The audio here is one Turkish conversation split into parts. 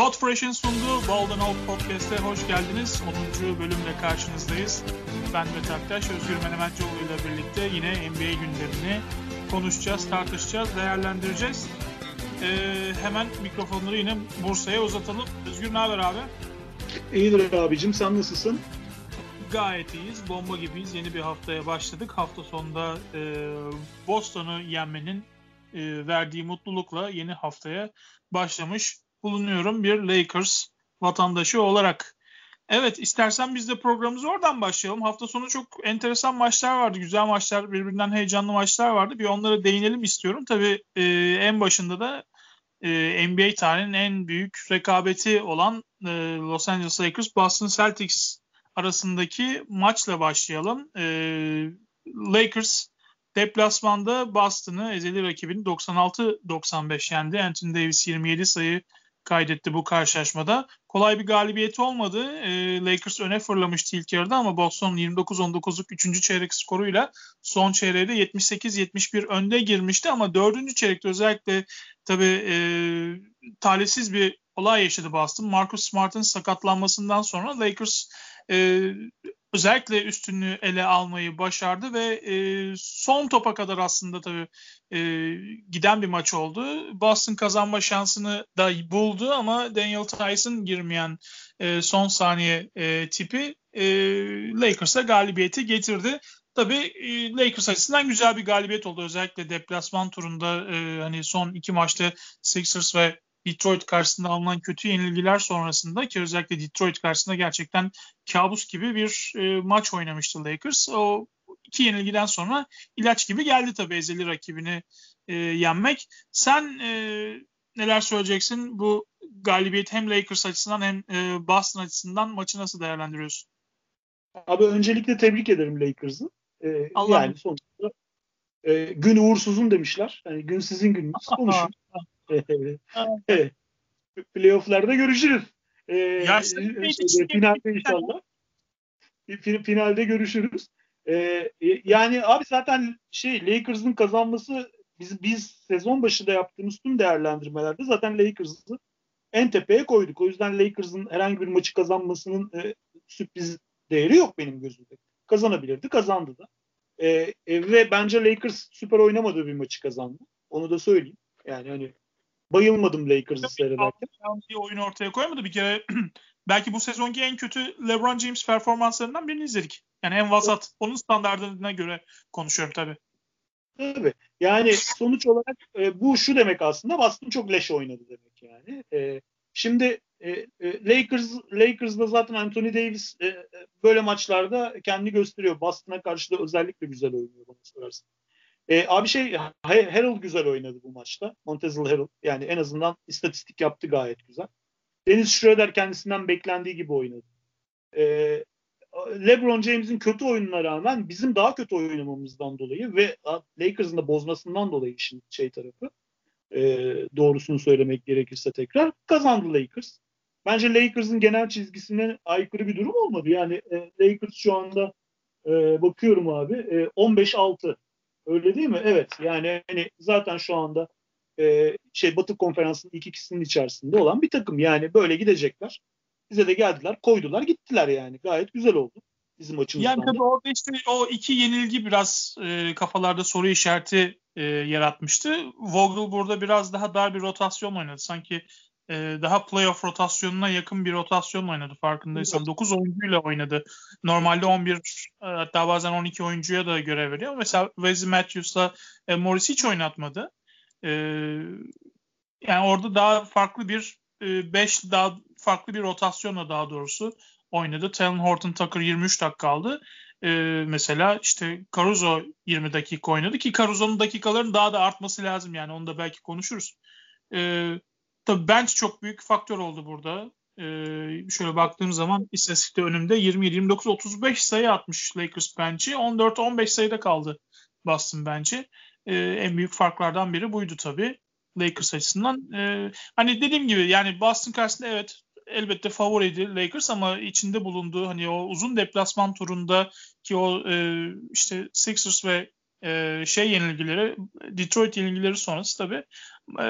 Podfresh'in sunduğu Bolden Out Podcast'e hoş geldiniz. 10. bölümle karşınızdayız. Ben ve Taktaş Özgür Menemetçioğlu ile birlikte yine NBA gündemini konuşacağız, tartışacağız, değerlendireceğiz. Ee, hemen mikrofonları yine Bursa'ya uzatalım. Özgür ne haber abi? İyidir abicim sen nasılsın? Gayet iyiyiz. Bomba gibiyiz. Yeni bir haftaya başladık. Hafta sonunda e, Boston'u yenmenin e, verdiği mutlulukla yeni haftaya başlamış bulunuyorum bir Lakers vatandaşı olarak. Evet istersen biz de programımızı oradan başlayalım. Hafta sonu çok enteresan maçlar vardı. Güzel maçlar, birbirinden heyecanlı maçlar vardı. Bir onlara değinelim istiyorum. Tabii e, en başında da e, NBA tarihinin en büyük rekabeti olan e, Los Angeles Lakers Boston Celtics arasındaki maçla başlayalım. E, Lakers deplasmanda Boston'ı ezeli rakibini 96-95 yendi. Anthony Davis 27 sayı kaydetti bu karşılaşmada. Kolay bir galibiyet olmadı. E, Lakers öne fırlamıştı ilk yarıda ama Boston 29-19'luk 3. çeyrek skoruyla son çeyreğde 78-71 önde girmişti ama 4. çeyrekte özellikle tabii e, talihsiz bir olay yaşadı Boston. Marcus Smart'ın sakatlanmasından sonra Lakers e, özellikle üstünlüğü ele almayı başardı ve e, son topa kadar aslında tabii e, giden bir maç oldu. Boston kazanma şansını da buldu ama Daniel Tyson girmeyen e, son saniye e, tipi e, Lakers'a galibiyeti getirdi. Tabii e, Lakers açısından güzel bir galibiyet oldu. Özellikle deplasman turunda e, hani son iki maçta Sixers ve Detroit karşısında alınan kötü yenilgiler sonrasında ki özellikle Detroit karşısında gerçekten kabus gibi bir e, maç oynamıştı Lakers. O iki yenilgiden sonra ilaç gibi geldi tabii ezeli rakibini e, yenmek. Sen e, neler söyleyeceksin? Bu galibiyet hem Lakers açısından hem e, Boston açısından maçı nasıl değerlendiriyorsun? Abi öncelikle tebrik ederim Lakers'ı. Ee, yani sonuçta e, gün uğursuzun demişler. Yani gün sizin gününüz. Konuşun. Playoff'larda görüşürüz. Ee, Yaşlı finalde inşallah. Finalde görüşürüz. Ee, yani abi zaten şey Lakers'ın kazanması biz biz sezon başında yaptığımız tüm değerlendirmelerde zaten Lakers'ı en tepeye koyduk. O yüzden Lakers'ın herhangi bir maçı kazanmasının e, sürpriz değeri yok benim gözümde. Kazanabilirdi, kazandı da. E, e, ve bence Lakers süper oynamadığı bir maçı kazandı. Onu da söyleyeyim. Yani hani bayılmadım Lakers'ı seyrederken. Bir oyun ortaya koymadı. Bir kere belki bu sezonki en kötü LeBron James performanslarından birini izledik. Yani en vasat. Onun standartına göre konuşuyorum tabii. Tabii. Yani sonuç olarak e, bu şu demek aslında Boston çok leş oynadı demek yani. E, şimdi e, e, Lakers Lakers'da zaten Anthony Davis e, e böyle maçlarda kendini gösteriyor. Boston'a karşı da özellikle güzel oynuyor bana sorarsan. E, abi şey Harold güzel oynadı bu maçta. Montezl Harold. Yani en azından istatistik yaptı gayet güzel. Deniz Schroeder kendisinden beklendiği gibi oynadı. E, LeBron James'in kötü oyununa rağmen bizim daha kötü oynamamızdan dolayı ve Lakers'ın da bozmasından dolayı işin şey tarafı e, doğrusunu söylemek gerekirse tekrar kazandı Lakers. Bence Lakers'ın genel çizgisine aykırı bir durum olmadı. Yani e, Lakers şu anda e, bakıyorum abi e, 15-6 Öyle değil mi? Evet. Yani hani zaten şu anda e, şey Batı Konferansı'nın ilk ikisinin içerisinde olan bir takım. Yani böyle gidecekler. Bize de geldiler, koydular, gittiler yani. Gayet güzel oldu bizim açımızdan. Yani tabii orada işte o iki yenilgi biraz e, kafalarda soru işareti e, yaratmıştı. Vogel burada biraz daha dar bir rotasyon oynadı. Sanki e, daha playoff rotasyonuna yakın bir rotasyon oynadı farkındaysan. Evet. 9 oyuncuyla oynadı. Normalde 11 e, hatta bazen 12 oyuncuya da görev veriyor. Mesela Wesley Matthews'la e, Morris hiç oynatmadı. E, yani orada daha farklı bir 5 e, daha farklı bir rotasyonla daha doğrusu oynadı. Talon Horton Tucker 23 dakika aldı. Ee, mesela işte Caruso 20 dakika oynadı ki Caruso'nun dakikaların daha da artması lazım yani onu da belki konuşuruz. Ee, Tabii bench çok büyük faktör oldu burada. Ee, şöyle baktığım zaman istatistikte önümde 27, 29, 35 sayı atmış Lakers bench'i. 14-15 sayıda kaldı Boston bench'i. Ee, en büyük farklardan biri buydu tabii. Lakers açısından. Ee, hani dediğim gibi yani Boston karşısında evet elbette favoriydi Lakers ama içinde bulunduğu hani o uzun deplasman turunda ki o e, işte Sixers ve e, şey yenilgileri Detroit yenilgileri sonrası tabii e,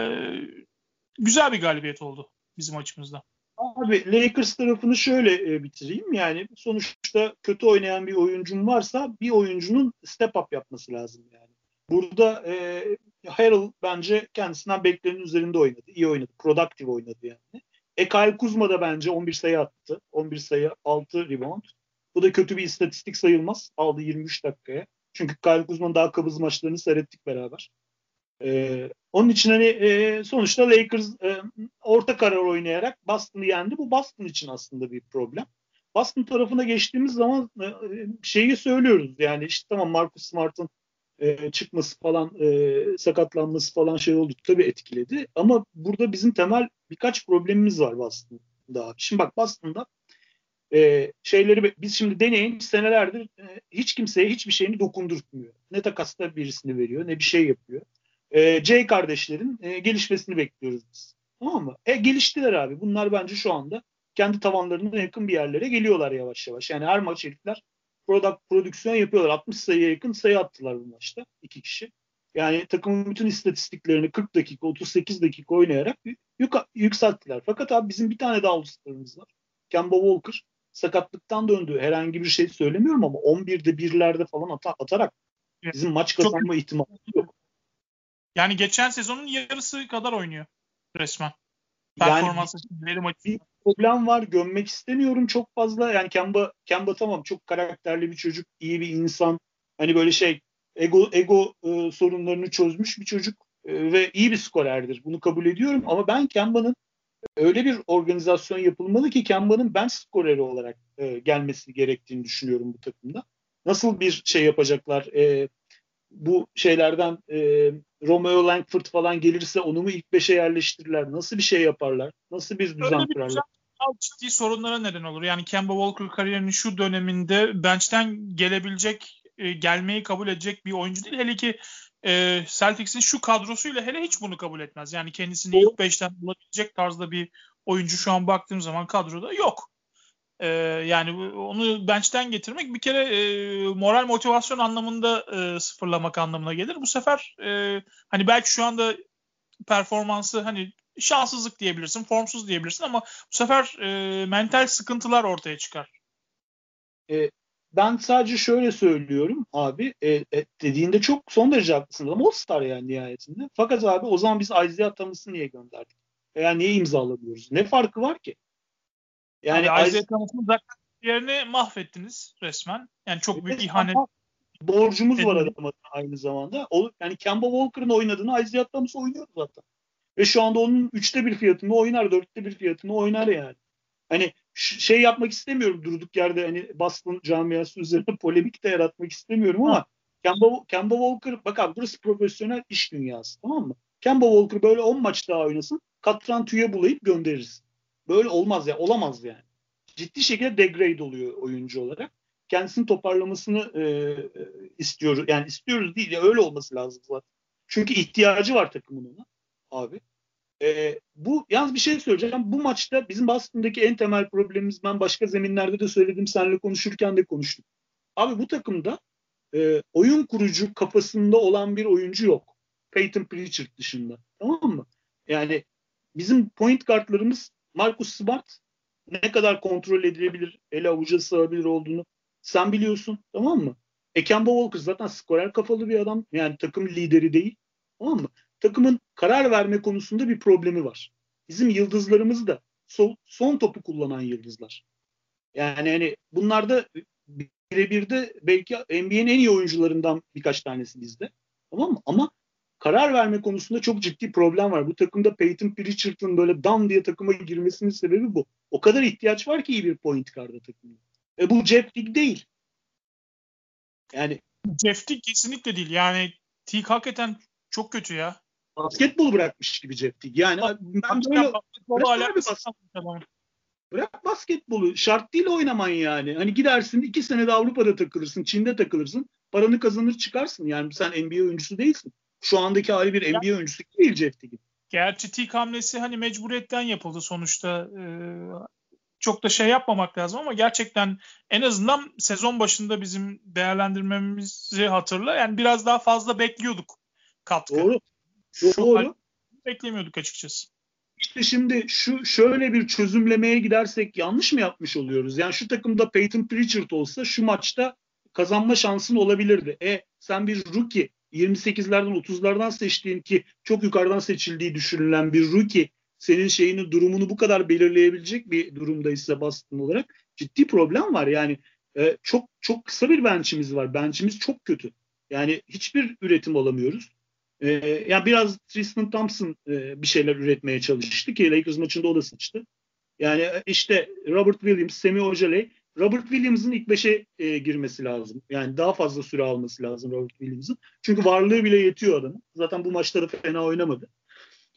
güzel bir galibiyet oldu bizim açımızda? Abi Lakers tarafını şöyle e, bitireyim. Yani sonuçta kötü oynayan bir oyuncun varsa bir oyuncunun step up yapması lazım yani. Burada e, Harrell bence kendisinden beklenenin üzerinde oynadı. İyi oynadı. Productive oynadı yani. E Kyle Kuzma da bence 11 sayı attı. 11 sayı 6 rebound. Bu da kötü bir istatistik sayılmaz. Aldı 23 dakikaya. Çünkü Kyle Kuzma'nın daha kabız maçlarını seyrettik beraber. Ee, onun için hani e, sonuçta Lakers e, orta karar oynayarak Boston'ı yendi. Bu Boston için aslında bir problem. Boston tarafına geçtiğimiz zaman e, şeyi söylüyoruz. Yani işte tamam Marcus Smart'ın e, çıkması falan e, sakatlanması falan şey oldu tabii etkiledi. Ama burada bizim temel birkaç problemimiz var Boston'da. Şimdi bak Boston'da e, şeyleri biz şimdi deneyin senelerdir e, hiç kimseye hiçbir şeyini dokundurtmuyor. Ne takasta birisini veriyor ne bir şey yapıyor. E, J kardeşlerin e, gelişmesini bekliyoruz biz. Tamam mı? E geliştiler abi. Bunlar bence şu anda kendi tavanlarına yakın bir yerlere geliyorlar yavaş yavaş. Yani her maç herifler product, prodüksiyon yapıyorlar. 60 sayıya yakın sayı attılar bu maçta. iki kişi. Yani takımın bütün istatistiklerini 40 dakika, 38 dakika oynayarak yük, yükselttiler. Fakat abi bizim bir tane daha uluslarımız var. Kemba Walker sakatlıktan döndü. Herhangi bir şey söylemiyorum ama 11'de birlerde falan at- atarak bizim maç kazanma ihtimali yok. Yani geçen sezonun yarısı kadar oynuyor resmen. Performansı yani bir, problem var. Gömmek istemiyorum çok fazla. Yani Kemba, Kemba tamam çok karakterli bir çocuk, iyi bir insan. Hani böyle şey ego ego e, sorunlarını çözmüş bir çocuk e, ve iyi bir skorerdir. Bunu kabul ediyorum ama ben Kemba'nın öyle bir organizasyon yapılmalı ki Kemba'nın bench skoreri olarak e, gelmesi gerektiğini düşünüyorum bu takımda. Nasıl bir şey yapacaklar? E, bu şeylerden e, Romeo Langford falan gelirse onu mu ilk beşe yerleştirirler? Nasıl bir şey yaparlar? Nasıl bir düzen bir kurarlar? ciddi sorunlara neden olur. Yani Kemba Walker kariyerinin şu döneminde bench'ten gelebilecek, e, gelmeyi kabul edecek bir oyuncu değil. Hele ki e, Celtics'in şu kadrosuyla hele hiç bunu kabul etmez. Yani kendisini ilk beşten bulabilecek tarzda bir oyuncu şu an baktığım zaman kadroda yok. E, yani onu bench'ten getirmek bir kere e, moral motivasyon anlamında e, sıfırlamak anlamına gelir. Bu sefer e, hani belki şu anda performansı hani şanssızlık diyebilirsin, formsuz diyebilirsin ama bu sefer e, mental sıkıntılar ortaya çıkar. E, ben sadece şöyle söylüyorum abi e, e, dediğinde çok son derece haklısın ama All Star yani nihayetinde. Fakat abi o zaman biz Isaiah Thomas'ı niye gönderdik? Yani niye imzalamıyoruz? Ne farkı var ki? Yani Abi, Isaiah Thomas'ın yerini mahvettiniz resmen. Yani çok büyük ihanet. Borcumuz var adama aynı zamanda. O, yani Kemba Walker'ın oynadığını Isaiah Thomas oynuyor zaten. Ve şu anda onun üçte bir fiyatını oynar, dörtte bir fiyatını oynar yani. Hani şey yapmak istemiyorum durduk yerde hani Boston camiası üzerine polemik de yaratmak istemiyorum ama Kemba, Kemba Walker bak abi burası profesyonel iş dünyası tamam mı? Kemba Walker böyle 10 maç daha oynasın katran tüye bulayıp göndeririz. Böyle olmaz ya olamaz yani. Ciddi şekilde degrade oluyor oyuncu olarak. Kendisini toparlamasını e, e, istiyoruz. Yani istiyoruz değil ya öyle olması lazım zaten. Çünkü ihtiyacı var takımın ona abi. E, bu yalnız bir şey söyleyeceğim. Bu maçta bizim Boston'daki en temel problemimiz ben başka zeminlerde de söyledim. Seninle konuşurken de konuştuk. Abi bu takımda e, oyun kurucu kafasında olan bir oyuncu yok. Peyton Pritchard dışında. Tamam mı? Yani bizim point guardlarımız Marcus Smart ne kadar kontrol edilebilir, ele avuca sığabilir olduğunu sen biliyorsun. Tamam mı? E Kemba Walker zaten skorer kafalı bir adam. Yani takım lideri değil. Tamam mı? takımın karar verme konusunda bir problemi var. Bizim yıldızlarımız da son, son topu kullanan yıldızlar. Yani hani bunlarda birebir de belki NBA'nin en iyi oyuncularından birkaç tanesi bizde. Tamam mı? Ama karar verme konusunda çok ciddi problem var. Bu takımda Peyton Pritchard'ın böyle dam diye takıma girmesinin sebebi bu. O kadar ihtiyaç var ki iyi bir point guard'a takımda. E bu Jeff Teague değil. Yani Jeff Teague kesinlikle değil. Yani Teague hakikaten çok kötü ya basketbol bırakmış gibi Jeff Teague. Yani ben böyle bırak basketbolu. Şart değil oynaman yani. Hani gidersin iki senede Avrupa'da takılırsın, Çin'de takılırsın. Paranı kazanır çıkarsın. Yani sen NBA oyuncusu değilsin. Şu andaki hali bir NBA ya, oyuncusu değil Jeff Teague. Gerçi Teague hamlesi hani mecburiyetten yapıldı sonuçta. Ee, çok da şey yapmamak lazım ama gerçekten en azından sezon başında bizim değerlendirmemizi hatırla. Yani biraz daha fazla bekliyorduk katkı. Doğru. Doğru. beklemiyorduk açıkçası. işte şimdi şu şöyle bir çözümlemeye gidersek yanlış mı yapmış oluyoruz? Yani şu takımda Peyton Pritchard olsa şu maçta kazanma şansın olabilirdi. E sen bir rookie 28'lerden 30'lardan seçtiğin ki çok yukarıdan seçildiği düşünülen bir rookie senin şeyini durumunu bu kadar belirleyebilecek bir durumdaysa Boston olarak ciddi problem var. Yani e, çok çok kısa bir bench'imiz var. Bench'imiz çok kötü. Yani hiçbir üretim alamıyoruz. E, yani biraz Tristan Thompson e, bir şeyler üretmeye çalıştı ki Lakers maçında o da sıçtı. Yani e, işte Robert Williams, Semi Ojeley Robert Williams'ın ilk beşe e, girmesi lazım. Yani daha fazla süre alması lazım Robert Williams'ın. Çünkü varlığı bile yetiyor adamın. Zaten bu maçta da fena oynamadı.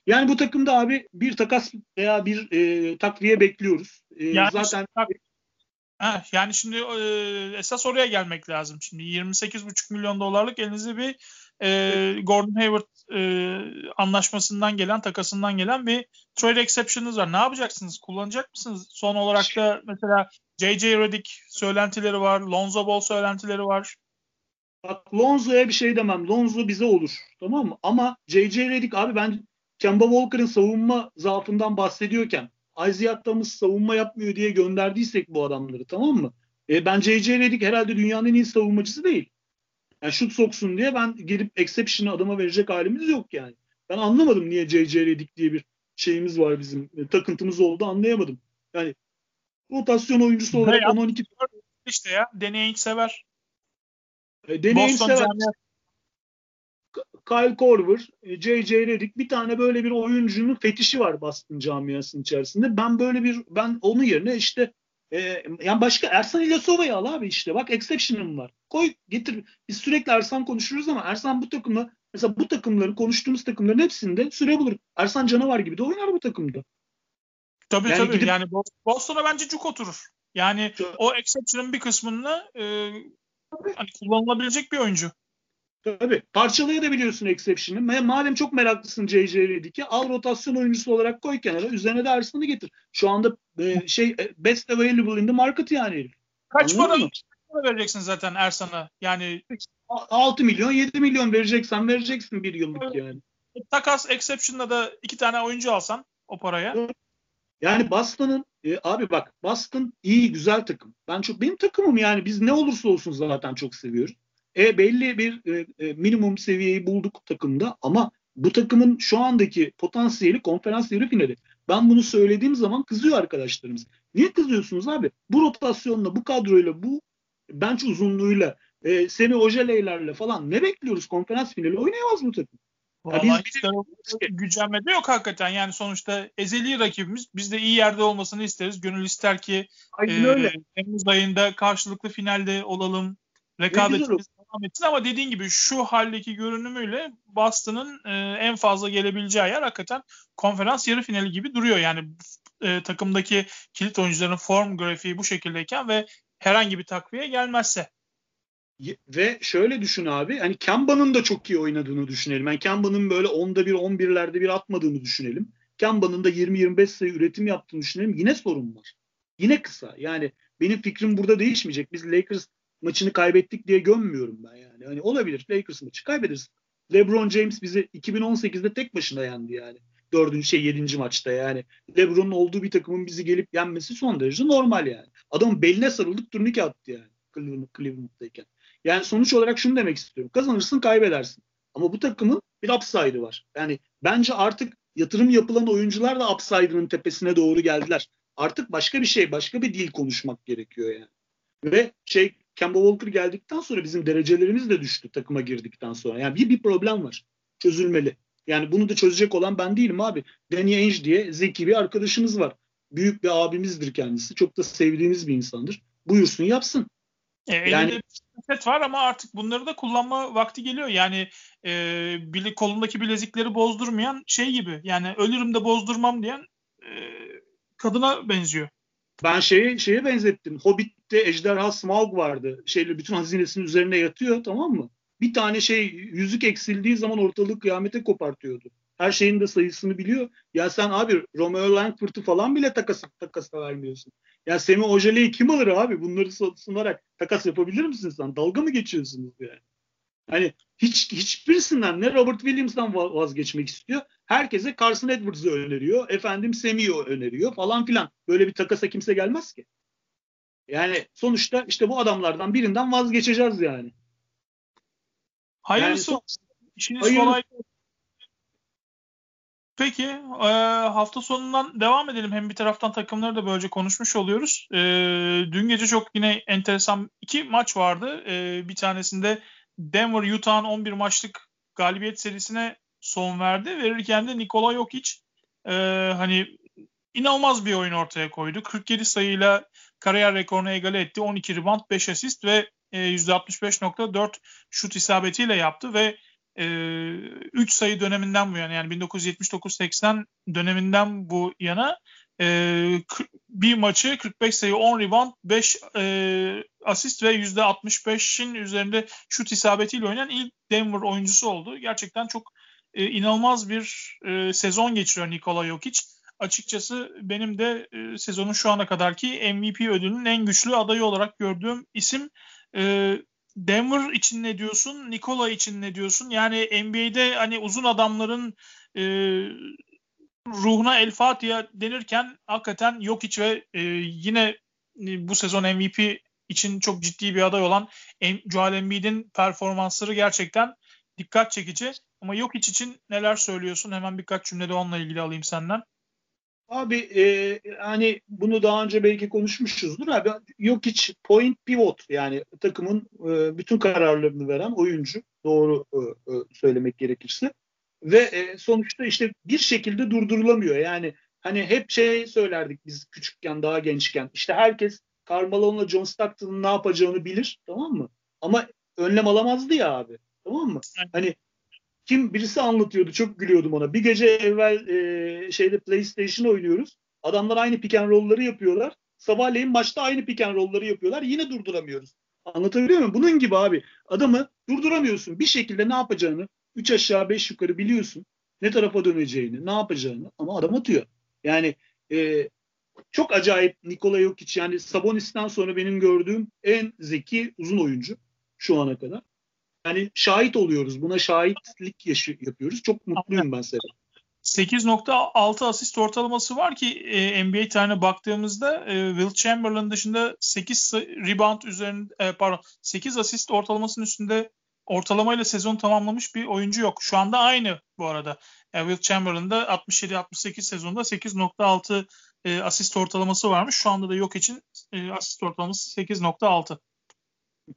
Yani bu takımda abi bir takas veya bir e, takviye bekliyoruz. E, yani zaten şimdi, ha, yani şimdi e, esas oraya gelmek lazım. Şimdi 28,5 milyon dolarlık elinizde bir e, Gordon Hayward e, anlaşmasından gelen, takasından gelen bir trade exception'ınız var. Ne yapacaksınız? Kullanacak mısınız? Son olarak da mesela J.J. Redick söylentileri var. Lonzo Ball söylentileri var. Bak Lonzo'ya bir şey demem. Lonzo bize olur. Tamam mı? Ama J.J. Redick abi ben Kemba Walker'ın savunma zaafından bahsediyorken Isaiah Thomas savunma yapmıyor diye gönderdiysek bu adamları tamam mı? E, ben J.J. Redick herhalde dünyanın en iyi savunmacısı değil. Yani şut soksun diye ben gelip exception'ı adama verecek halimiz yok yani. Ben anlamadım niye J.J. Redick diye bir şeyimiz var bizim. E, takıntımız oldu anlayamadım. Yani rotasyon oyuncusu olarak 10-12 işte ya. Deneyin sever. E, deneyin sever. Camiası. Kyle Korver, J.J. Redick bir tane böyle bir oyuncunun fetişi var Boston camiasının içerisinde. Ben böyle bir ben onun yerine işte e, yani başka Ersan İlyasova'yı al abi işte. Bak exception'ım var. Koy getir. Biz sürekli Ersan konuşuruz ama Ersan bu takımı mesela bu takımları konuştuğumuz takımların hepsinde süre bulur. Ersan canavar gibi de oynar bu takımda. Tabii yani tabii. Gidip... Yani Boston'a bence cuk oturur. Yani o exception'ın bir kısmını e, hani kullanılabilecek bir oyuncu. Tabii. Parçalayabiliyorsun exception'ı. Madem çok meraklısın JJ Redick'e al rotasyon oyuncusu olarak koy kenara. Üzerine de Ersan'ı getir. Şu anda e, şey e, best available in the market yani Kaç para, para vereceksin zaten Ersan'a? Yani 6 milyon 7 milyon vereceksen vereceksin bir yıllık yani. Takas exception'da da iki tane oyuncu alsan o paraya. Yani Boston'ın e, abi bak Boston iyi güzel takım. Ben çok benim takımım yani biz ne olursa olsun zaten çok seviyoruz. E belli bir e, e, minimum seviyeyi bulduk takımda ama bu takımın şu andaki potansiyeli konferans yarı finali. Ben bunu söylediğim zaman kızıyor arkadaşlarımız. Niye kızıyorsunuz abi? Bu rotasyonla, bu kadroyla, bu bench uzunluğuyla, e, Semi Ojeleylerle falan ne bekliyoruz? Konferans finali oynayamaz bu takım. Vallahi ya biz, işte, gücenmede yok hakikaten. Yani sonuçta ezeli rakibimiz. Biz de iyi yerde olmasını isteriz. Gönül ister ki Aynen e, öyle. Temmuz ayında karşılıklı finalde olalım. Rekabetimiz devam etsin ama dediğin gibi şu haldeki görünümüyle Boston'ın e, en fazla gelebileceği yer hakikaten konferans yarı finali gibi duruyor. Yani e, takımdaki kilit oyuncuların form grafiği bu şekildeyken ve herhangi bir takviye gelmezse. Ve şöyle düşün abi hani Kemba'nın da çok iyi oynadığını düşünelim. Yani Kemba'nın böyle 10'da bir 11'lerde bir atmadığını düşünelim. Kemba'nın da 20-25 sayı üretim yaptığını düşünelim. Yine sorun var. Yine kısa. Yani benim fikrim burada değişmeyecek. Biz Lakers maçını kaybettik diye gömmüyorum ben yani. Hani olabilir Lakers maçı kaybederiz. LeBron James bizi 2018'de tek başına yendi yani. Dördüncü şey yedinci maçta yani. LeBron'un olduğu bir takımın bizi gelip yenmesi son derece normal yani. Adamın beline sarıldık turnike attı yani. Cleveland, Cleveland'dayken. Yani sonuç olarak şunu demek istiyorum. Kazanırsın kaybedersin. Ama bu takımın bir upside'ı var. Yani bence artık yatırım yapılan oyuncular da upside'ının tepesine doğru geldiler. Artık başka bir şey, başka bir dil konuşmak gerekiyor yani. Ve şey Kemba Walker geldikten sonra bizim derecelerimiz de düştü takıma girdikten sonra. Yani bir, bir problem var. Çözülmeli. Yani bunu da çözecek olan ben değilim abi. Danny Ainge diye zeki bir arkadaşımız var. Büyük bir abimizdir kendisi. Çok da sevdiğimiz bir insandır. Buyursun yapsın. E, yani set var ama artık bunları da kullanma vakti geliyor. Yani e, bile, kolundaki bilezikleri bozdurmayan şey gibi. Yani ölürüm de bozdurmam diyen e, kadına benziyor. Ben şeye şeye benzettim. Hobbit'te ejderha Smaug vardı. Şeyle bütün hazinesinin üzerine yatıyor tamam mı? Bir tane şey yüzük eksildiği zaman ortalık kıyamete kopartıyordu. Her şeyin de sayısını biliyor. Ya sen abi Romeo Langford'u falan bile takas takasa vermiyorsun. Ya Semi Ojele'yi kim alır abi? Bunları sunarak takas yapabilir misin sen? Dalga mı geçiyorsunuz yani? Hani hiç hiçbirisinden ne Robert Williams'dan vazgeçmek istiyor. Herkese Carson Edwards'ı öneriyor. Efendim Semio öneriyor falan filan. Böyle bir takasa kimse gelmez ki. Yani sonuçta işte bu adamlardan birinden vazgeçeceğiz yani. Hayırlısı yani, işiniz kolay. Peki e, hafta sonundan devam edelim. Hem bir taraftan takımları da böylece konuşmuş oluyoruz. E, dün gece çok yine enteresan iki maç vardı. E, bir tanesinde Denver Utah'ın 11 maçlık galibiyet serisine son verdi. Verirken de Nikola Jokic e, hani inanılmaz bir oyun ortaya koydu. 47 sayıyla kariyer rekorunu egale etti. 12 rebound, 5 asist ve e, %65.4 şut isabetiyle yaptı ve e, 3 sayı döneminden bu yana yani 1979-80 döneminden bu yana e, bir maçı 45 sayı 10 rebound 5 e, asist ve %65'in üzerinde şut isabetiyle oynayan ilk Denver oyuncusu oldu. Gerçekten çok e, inanılmaz bir e, sezon geçiriyor Nikola Jokic. Açıkçası benim de e, sezonun şu ana kadarki MVP ödülünün en güçlü adayı olarak gördüğüm isim. E, Denver için ne diyorsun? Nikola için ne diyorsun? Yani NBA'de hani uzun adamların e, ruhuna El Fatiha denirken hakikaten yok iç ve e, yine e, bu sezon MVP için çok ciddi bir aday olan Joel Embiid'in performansları gerçekten dikkat çekici. Ama yok iç için neler söylüyorsun? Hemen birkaç cümlede onunla ilgili alayım senden. Abi e, hani bunu daha önce belki konuşmuşuzdur abi. Yok hiç point pivot yani takımın e, bütün kararlarını veren oyuncu. Doğru e, e, söylemek gerekirse. Ve e, sonuçta işte bir şekilde durdurulamıyor. Yani hani hep şey söylerdik biz küçükken daha gençken. İşte herkes Carmelo'nun John Stockton'ın ne yapacağını bilir tamam mı? Ama önlem alamazdı ya abi. Tamam mı? Hani kim birisi anlatıyordu çok gülüyordum ona. Bir gece evvel e, şeyde PlayStation oynuyoruz. Adamlar aynı pick and roll'ları yapıyorlar. Sabahleyin maçta aynı pick and roll'ları yapıyorlar. Yine durduramıyoruz. Anlatabiliyor muyum? Bunun gibi abi. Adamı durduramıyorsun. Bir şekilde ne yapacağını 3 aşağı 5 yukarı biliyorsun. Ne tarafa döneceğini, ne yapacağını ama adam atıyor. Yani e, çok acayip Nikola Jokic yani Sabonis'ten sonra benim gördüğüm en zeki uzun oyuncu şu ana kadar yani şahit oluyoruz. Buna şahitlik yaşı yapıyoruz. Çok mutluyum ben Serap. 8.6 asist ortalaması var ki e, NBA tarihine baktığımızda e, Will Chamberlain dışında 8 rebound üzerinde e, pardon 8 asist ortalamasının üstünde ortalamayla sezon tamamlamış bir oyuncu yok. Şu anda aynı bu arada. E, Will Chamberlain'da 67-68 sezonda 8.6 e, asist ortalaması varmış. Şu anda da yok için e, asist ortalaması 8.6.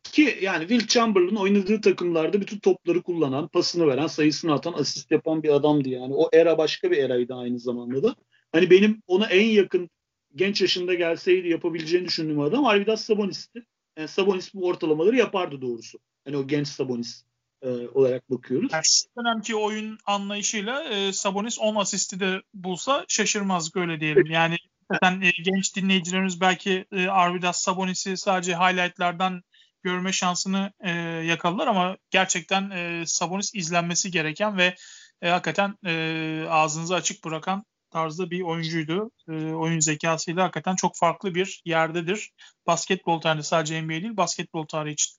Ki yani Will Chamberlain oynadığı takımlarda bütün topları kullanan, pasını veren, sayısını atan, asist yapan bir adamdı yani. O era başka bir eraydı aynı zamanda da. Hani benim ona en yakın genç yaşında gelseydi yapabileceğini düşündüğüm adam Arvidas Sabonis'ti. Yani Sabonis bu ortalamaları yapardı doğrusu. Hani o genç Sabonis e, olarak bakıyoruz. Yani dönemki oyun anlayışıyla e, Sabonis 10 asisti de bulsa şaşırmazdık öyle diyelim. Yani zaten e, genç dinleyicilerimiz belki e, Arvidas Sabonis'i sadece highlightlardan görme şansını e, yakaladılar ama gerçekten e, Sabonis izlenmesi gereken ve e, hakikaten e, ağzınızı açık bırakan tarzda bir oyuncuydu. E, oyun zekasıyla hakikaten çok farklı bir yerdedir. Basketbol tarihi sadece NBA değil basketbol tarihi için.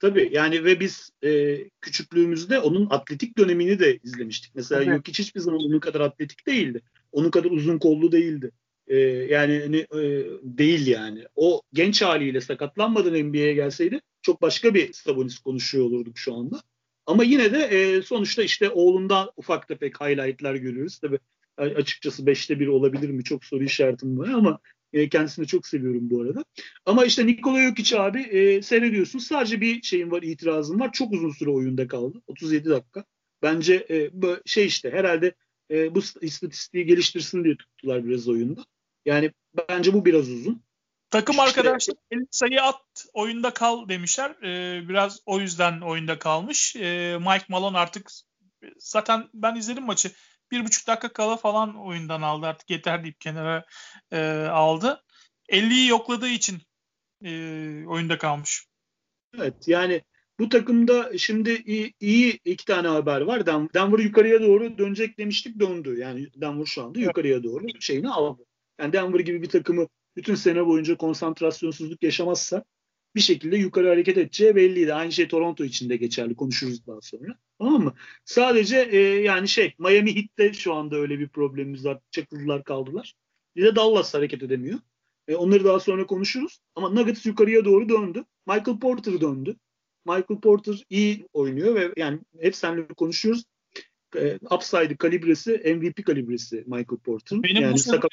Tabii yani ve biz e, küçüklüğümüzde onun atletik dönemini de izlemiştik. Mesela evet. Jokic hiçbir zaman onun kadar atletik değildi. Onun kadar uzun kollu değildi. E, yani hani, e, değil yani. O genç haliyle sakatlanmadan NBA'ye gelseydi çok başka bir Sabonis konuşuyor olurduk şu anda. Ama yine de e, sonuçta işte oğlunda ufak tefek highlightlar görüyoruz. Tabii açıkçası beşte bir olabilir mi çok soru işaretim var ama e, kendisini çok seviyorum bu arada. Ama işte Nikola Jokic abi e, seyrediyorsun. Sadece bir şeyim var, itirazım var. Çok uzun süre oyunda kaldı. 37 dakika. Bence e, şey işte herhalde e, bu istatistiği geliştirsin diye tuttular biraz oyunda. Yani bence bu biraz uzun. Takım arkadaşlar 50 sayı at oyunda kal demişler. Ee, biraz o yüzden oyunda kalmış. Ee, Mike Malone artık zaten ben izledim maçı. Bir buçuk dakika kala falan oyundan aldı artık yeter deyip kenara e, aldı. 50'yi yokladığı için e, oyunda kalmış. Evet yani bu takımda şimdi iyi, iyi iki tane haber var. Denver yukarıya doğru dönecek demiştik döndü. Yani Denver şu anda yukarıya doğru şeyini aldı. Yani Denver gibi bir takımı bütün sene boyunca konsantrasyonsuzluk yaşamazsa bir şekilde yukarı hareket edeceği belliydi. Aynı şey Toronto için de geçerli. Konuşuruz daha sonra. Tamam mı? Sadece e, yani şey Miami Heat'te şu anda öyle bir problemimiz var. Çakıldılar kaldılar. Bir de Dallas hareket edemiyor. E, onları daha sonra konuşuruz. Ama Nuggets yukarıya doğru döndü. Michael Porter döndü. Michael Porter iyi oynuyor ve yani hep seninle konuşuyoruz. E, upside kalibresi MVP kalibresi Michael Porter. Benim yani bu sakat...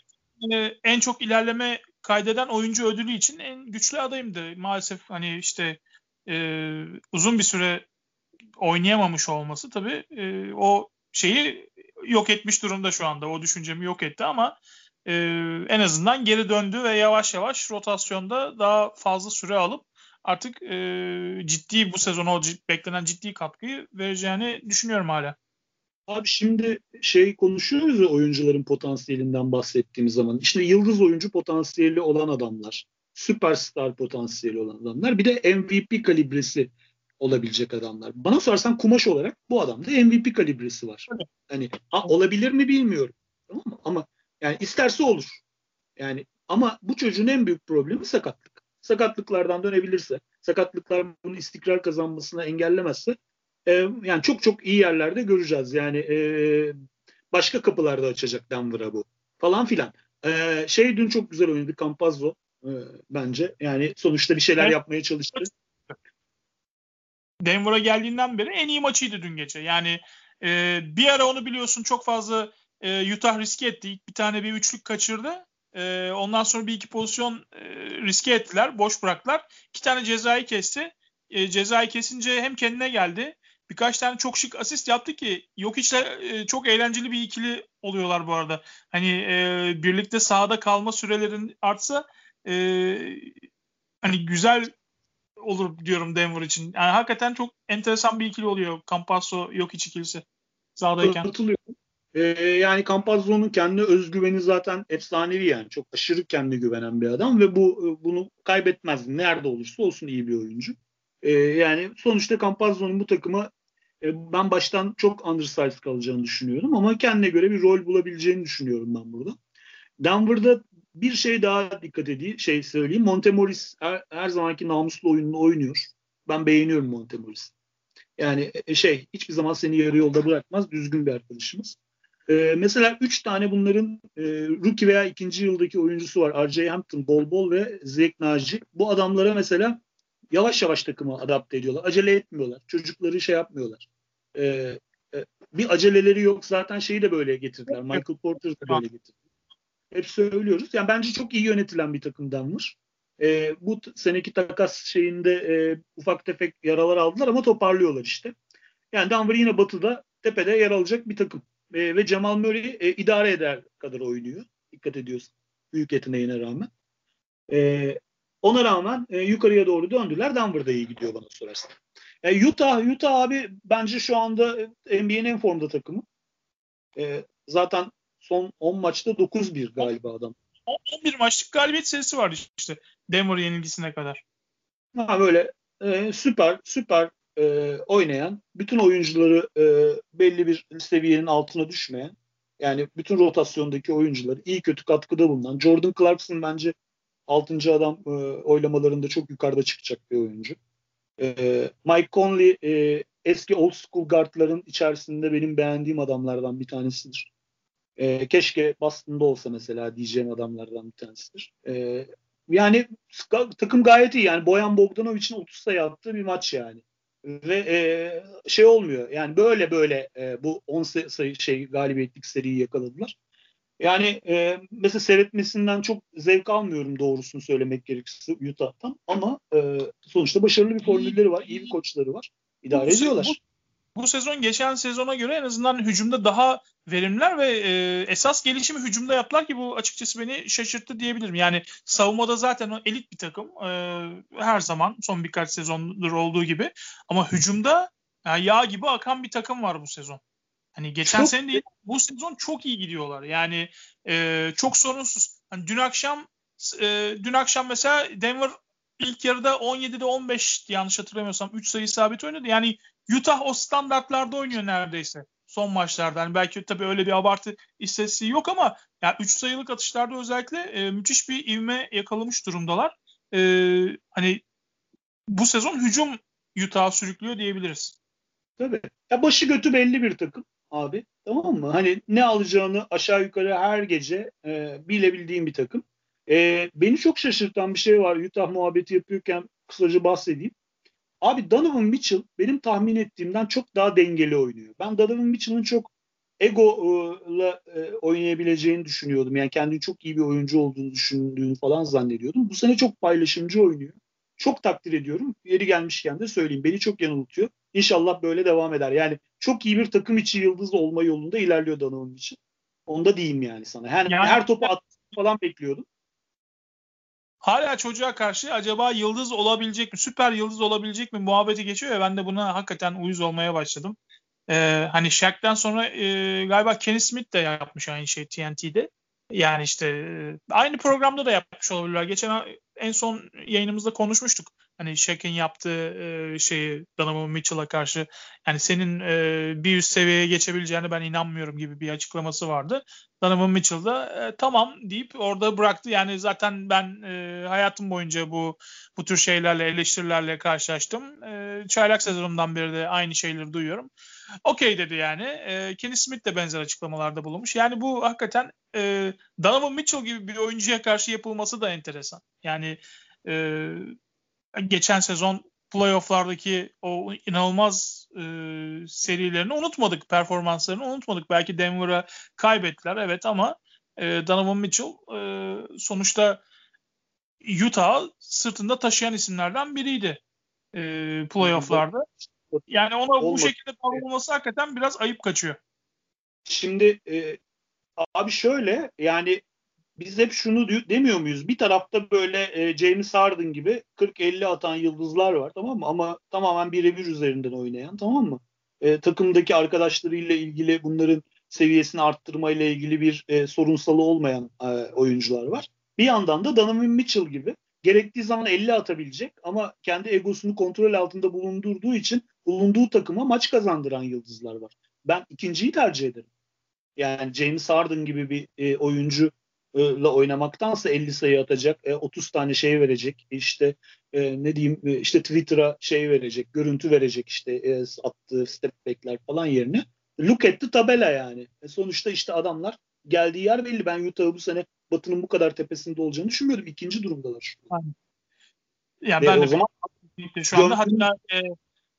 E, en çok ilerleme kaydeden oyuncu ödülü için en güçlü adayımdı. Maalesef hani işte e, uzun bir süre oynayamamış olması tabii e, o şeyi yok etmiş durumda şu anda. O düşüncemi yok etti ama e, en azından geri döndü ve yavaş yavaş rotasyonda daha fazla süre alıp artık e, ciddi bu sezon o beklenen ciddi katkıyı vereceğini düşünüyorum hala. Abi şimdi şey konuşuyoruz ya oyuncuların potansiyelinden bahsettiğimiz zaman. İşte yıldız oyuncu potansiyeli olan adamlar. Süperstar potansiyeli olan adamlar. Bir de MVP kalibresi olabilecek adamlar. Bana sorarsan kumaş olarak bu adamda MVP kalibresi var. Hani ha, olabilir mi bilmiyorum. Tamam mı? Ama yani isterse olur. Yani ama bu çocuğun en büyük problemi sakatlık. Sakatlıklardan dönebilirse, sakatlıklar bunun istikrar kazanmasına engellemezse e, yani çok çok iyi yerlerde göreceğiz. Yani e, başka kapılarda açacak Denver'a bu falan filan. E, şey dün çok güzel oynadı Campazzo e, bence. Yani sonuçta bir şeyler evet. yapmaya çalıştı. Denver'a geldiğinden beri en iyi maçıydı dün gece. Yani e, bir ara onu biliyorsun çok fazla e, Utah riske etti. İlk bir tane bir üçlük kaçırdı. E, ondan sonra bir iki pozisyon e, riske ettiler. Boş bıraktılar. İki tane cezayı kesti. E, cezayı kesince hem kendine geldi. Birkaç tane çok şık asist yaptı ki yok hiç e, çok eğlenceli bir ikili oluyorlar bu arada. Hani e, birlikte sahada kalma sürelerin artsa e, hani güzel olur diyorum Denver için. Yani hakikaten çok enteresan bir ikili oluyor Campasso yok iç ikilisi sahadayken. Katılıyorum. Ee, yani Campazzo'nun kendi özgüveni zaten efsanevi yani. Çok aşırı kendi güvenen bir adam ve bu e, bunu kaybetmez. Nerede olursa olsun iyi bir oyuncu. Ee, yani sonuçta Campazzo'nun bu takıma ben baştan çok undersized kalacağını düşünüyorum ama kendine göre bir rol bulabileceğini düşünüyorum ben burada. Denver'da bir şey daha dikkat edeyim, şey söyleyeyim. Montemoris her, her zamanki namuslu oyununu oynuyor. Ben beğeniyorum Montemoris'i. Yani e, şey hiçbir zaman seni yarı yolda bırakmaz. Düzgün bir arkadaşımız. Ee, mesela üç tane bunların e, rookie veya ikinci yıldaki oyuncusu var. R.J. Hampton, Bol Bol ve Zeke Naci. Bu adamlara mesela yavaş yavaş takımı adapte ediyorlar. Acele etmiyorlar. Çocukları şey yapmıyorlar. Ee, e, bir aceleleri yok. Zaten şeyi de böyle getirdiler. Michael Porter'ı da böyle getirdiler. Hep söylüyoruz. Yani bence çok iyi yönetilen bir takım Denver. E, bu seneki takas şeyinde e, ufak tefek yaralar aldılar ama toparlıyorlar işte. Yani Denver yine batıda tepede yer alacak bir takım. E, ve Cemal Murray e, idare eder kadar oynuyor. Dikkat ediyorsun. Büyük yeteneğine rağmen. E, ona rağmen e, yukarıya doğru döndüler. Denver'da iyi gidiyor bana sorarsan. E, Utah, Utah abi bence şu anda NBA'nin en formda takımı. E, zaten son 10 maçta 9-1 galiba adam. 11 maçlık galibiyet serisi vardı işte Denver yenilgisine kadar. Ha böyle e, süper süper e, oynayan, bütün oyuncuları e, belli bir seviyenin altına düşmeyen, yani bütün rotasyondaki oyuncuları iyi kötü katkıda bulunan, Jordan Clarkson bence 6. adam e, oylamalarında çok yukarıda çıkacak bir oyuncu. E, Mike Conley e, eski old school guardların içerisinde benim beğendiğim adamlardan bir tanesidir. E, keşke Boston'da olsa mesela diyeceğim adamlardan bir tanesidir. E, yani takım gayet iyi. Yani Boyan Bogdanovic'in 30 sayı attığı bir maç yani. Ve e, şey olmuyor. Yani böyle böyle e, bu 10 sayı şey galibiyetlik seriyi yakaladılar. Yani e, mesela seyretmesinden çok zevk almıyorum doğrusunu söylemek gerekirse Utah'tan ama e, sonuçta başarılı bir formülleri var, iyi bir koçları var. İdare bu, ediyorlar. Bu, bu sezon geçen sezona göre en azından hücumda daha verimliler ve e, esas gelişimi hücumda yaptılar ki bu açıkçası beni şaşırttı diyebilirim. Yani savunmada zaten o elit bir takım e, her zaman son birkaç sezondur olduğu gibi ama hücumda yani yağ gibi akan bir takım var bu sezon. Hani geçen çok... sene değil bu sezon çok iyi gidiyorlar. Yani e, çok sorunsuz. Hani dün akşam e, dün akşam mesela Denver ilk yarıda 17'de 15 yanlış hatırlamıyorsam 3 sayı sabit oynadı. Yani Utah o standartlarda oynuyor neredeyse son maçlarda. Yani belki tabii öyle bir abartı istatistiği yok ama yani 3 sayılık atışlarda özellikle e, müthiş bir ivme yakalamış durumdalar. E, hani bu sezon hücum Utah'ı sürüklüyor diyebiliriz. Tabii. Ya başı götü belli bir takım abi. Tamam mı? Hani ne alacağını aşağı yukarı her gece e, bilebildiğim bir takım. E, beni çok şaşırtan bir şey var. Utah muhabbeti yapıyorken kısaca bahsedeyim. Abi Donovan Mitchell benim tahmin ettiğimden çok daha dengeli oynuyor. Ben Donovan Mitchell'ın çok ego'la e, oynayabileceğini düşünüyordum. Yani kendini çok iyi bir oyuncu olduğunu düşündüğünü falan zannediyordum. Bu sene çok paylaşımcı oynuyor. Çok takdir ediyorum. Yeri gelmişken de söyleyeyim. Beni çok yanıltıyor. İnşallah böyle devam eder. Yani çok iyi bir takım içi yıldız olma yolunda ilerliyor Donovan için. Onda diyeyim yani sana. Yani, yani her topu at falan bekliyordum. Hala çocuğa karşı acaba yıldız olabilecek mi, süper yıldız olabilecek mi muhabbeti geçiyor ya ben de buna hakikaten uyuz olmaya başladım. Ee, hani Shaq'ten sonra e, galiba Kenny Smith de yapmış aynı şey TNT'de. Yani işte e, aynı programda da yapmış olabilirler. Geçen en son yayınımızda konuşmuştuk. Hani Shaq'in yaptığı e, şeyi Donovan Mitchell'a karşı yani senin e, bir üst seviyeye geçebileceğine ben inanmıyorum gibi bir açıklaması vardı. Donovan Mitchell da e, tamam deyip orada bıraktı. Yani zaten ben e, hayatım boyunca bu bu tür şeylerle eleştirilerle karşılaştım. Çaylak sezonumdan beri de aynı şeyleri duyuyorum. Okey dedi yani. E, Kenny Smith de benzer açıklamalarda bulunmuş. Yani bu hakikaten e, Donovan Mitchell gibi bir oyuncuya karşı yapılması da enteresan. Yani e, geçen sezon playofflardaki o inanılmaz e, serilerini unutmadık. Performanslarını unutmadık. Belki Denver'a kaybettiler evet ama e, Donovan Mitchell e, sonuçta Utah sırtında taşıyan isimlerden biriydi e, playofflarda. Yani ona Olmadı. bu şekilde davranılması hakikaten biraz ayıp kaçıyor. Şimdi e, abi şöyle yani biz hep şunu demiyor muyuz? Bir tarafta böyle e, James Harden gibi 40-50 atan yıldızlar var tamam mı? Ama tamamen birebir üzerinden oynayan tamam mı? E, takımdaki arkadaşlarıyla ilgili bunların seviyesini arttırmayla ilgili bir e, sorunsalı olmayan e, oyuncular var. Bir yandan da Donovan Mitchell gibi gerektiği zaman 50 atabilecek ama kendi egosunu kontrol altında bulundurduğu için bulunduğu takıma maç kazandıran yıldızlar var. Ben ikinciyi tercih ederim. Yani James Harden gibi bir e, oyuncu la oynamaktansa 50 sayı atacak, 30 e, tane şey verecek, işte e, ne diyeyim e, işte Twitter'a şey verecek, görüntü verecek işte attığı step back'ler falan yerine look at the tabela yani. sonuçta işte adamlar geldiği yer belli. Ben Utah'ı bu sene Batı'nın bu kadar tepesinde olacağını düşünmüyordum. İkinci durumdalar şu an. Ya ben o de zaman şu anda hatta e,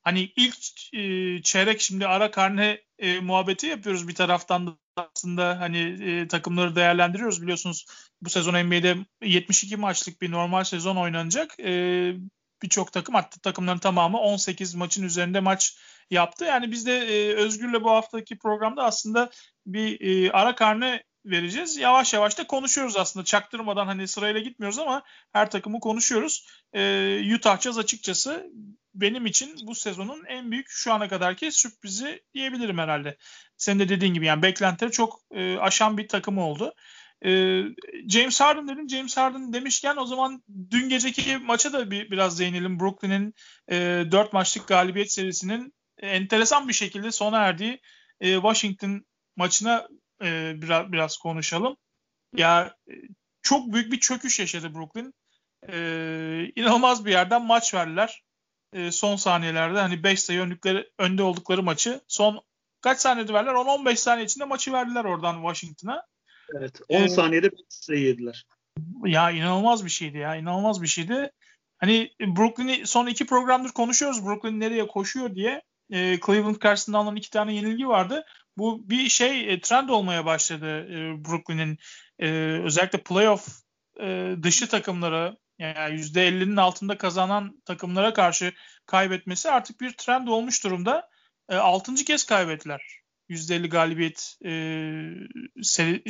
hani ilk e, çeyrek şimdi ara karne e, muhabbeti yapıyoruz bir taraftan da aslında hani e, takımları değerlendiriyoruz biliyorsunuz bu sezon NBA'de 72 maçlık bir normal sezon oynanacak. E, Birçok takım hatta takımların tamamı 18 maçın üzerinde maç yaptı. Yani biz de e, Özgür'le bu haftaki programda aslında bir e, ara karne vereceğiz. Yavaş yavaş da konuşuyoruz aslında. Çaktırmadan hani sırayla gitmiyoruz ama her takımı konuşuyoruz. E, Utah Jazz açıkçası benim için bu sezonun en büyük şu ana kadarki sürprizi diyebilirim herhalde. Senin de dediğin gibi yani beklentileri çok e, aşan bir takım oldu. E, James Harden dedin. James Harden demişken o zaman dün geceki maça da bir biraz değinelim. Brooklyn'in e, 4 maçlık galibiyet serisinin enteresan bir şekilde sona erdiği e, Washington maçına e, biraz biraz konuşalım. Ya e, çok büyük bir çöküş yaşadı Brooklyn. E, inanılmaz bir yerden maç verdiler. E, son saniyelerde hani 5 sayı önlükleri, önde oldukları maçı son kaç saniyede verdiler? 10-15 saniye içinde maçı verdiler oradan Washington'a. Evet 10 ee, saniyede 5 sayı yediler. Ya inanılmaz bir şeydi ya inanılmaz bir şeydi. Hani Brooklyn'i son iki programdır konuşuyoruz Brooklyn nereye koşuyor diye. E, Cleveland karşısında alınan iki tane yenilgi vardı. Bu bir şey e, trend olmaya başladı e, Brooklyn'in e, özellikle playoff dışı takımlara yani %50'nin altında kazanan takımlara karşı kaybetmesi artık bir trend olmuş durumda. E, 6. kez kaybettiler. %50 galibiyet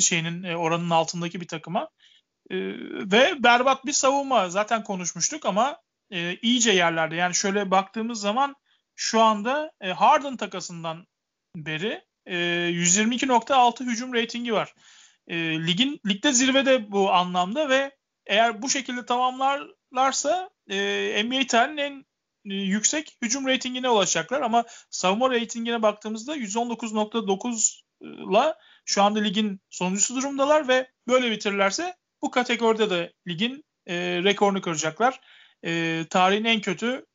şeyinin e, oranının altındaki bir takıma. Ve berbat bir savunma zaten konuşmuştuk ama iyice yerlerde. Yani şöyle baktığımız zaman şu anda Harden takasından beri e, 122.6 hücum reytingi var. E, ligin ligde zirvede bu anlamda ve eğer bu şekilde tamamlarlarsa e, NBA tarihinin en e, yüksek hücum reytingine ulaşacaklar ama savunma reytingine baktığımızda 119.9 ile şu anda ligin sonuncusu durumdalar ve böyle bitirirlerse bu kategoride de ligin e, rekorunu kıracaklar. E, tarihin en kötü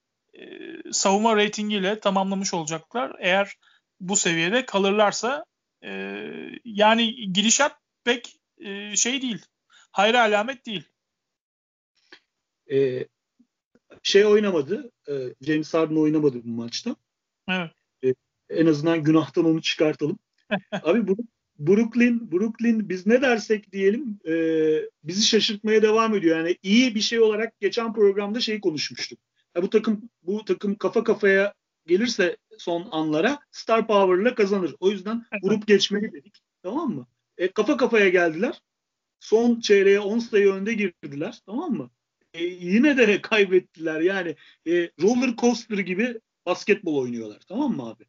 savunma reytingiyle tamamlamış olacaklar. Eğer bu seviyede kalırlarsa e, yani gidişat pek e, şey değil. Hayra alamet değil. E, şey oynamadı. E, James Harden oynamadı bu maçta. Evet. E, en azından günahtan onu çıkartalım. Abi bu Brooklyn, Brooklyn biz ne dersek diyelim e, bizi şaşırtmaya devam ediyor. Yani iyi bir şey olarak geçen programda şey konuşmuştuk. Ya bu takım bu takım kafa kafaya gelirse son anlara Star Power'la kazanır. O yüzden grup geçmeli dedik. Tamam mı? E, kafa kafaya geldiler. Son çeyreğe 10 sayı önde girdiler. Tamam mı? E, yine de kaybettiler. Yani e, roller coaster gibi basketbol oynuyorlar. Tamam mı abi?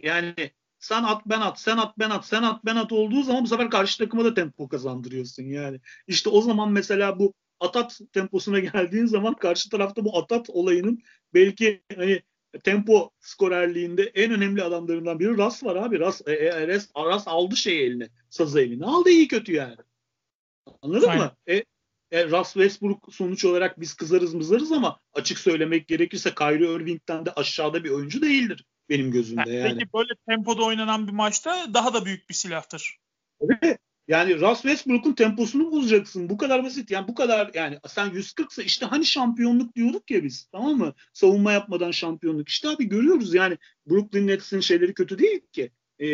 Yani sen at ben at, sen at ben at, sen at ben at olduğu zaman bu sefer karşı takıma da tempo kazandırıyorsun yani. İşte o zaman mesela bu atat temposuna geldiğin zaman karşı tarafta bu atat olayının belki hani tempo skorerliğinde en önemli adamlarından biri Ras var abi. Ras, e, e, Ras, Ras aldı şeyi eline. Sazı eline. Aldı iyi kötü yani. Anladın Aynen. mı? E, e, Russ Westbrook sonuç olarak biz kızarız mızarız ama açık söylemek gerekirse Kyrie Irving'den de aşağıda bir oyuncu değildir benim gözümde yani. Peki böyle tempoda oynanan bir maçta daha da büyük bir silahtır. Evet. Yani Russ Westbrook'un temposunu bozacaksın. Bu kadar basit. Yani bu kadar yani sen 140 ise işte hani şampiyonluk diyorduk ya biz. Tamam mı? Savunma yapmadan şampiyonluk. İşte abi görüyoruz yani Brooklyn Nets'in şeyleri kötü değil ki. Ee,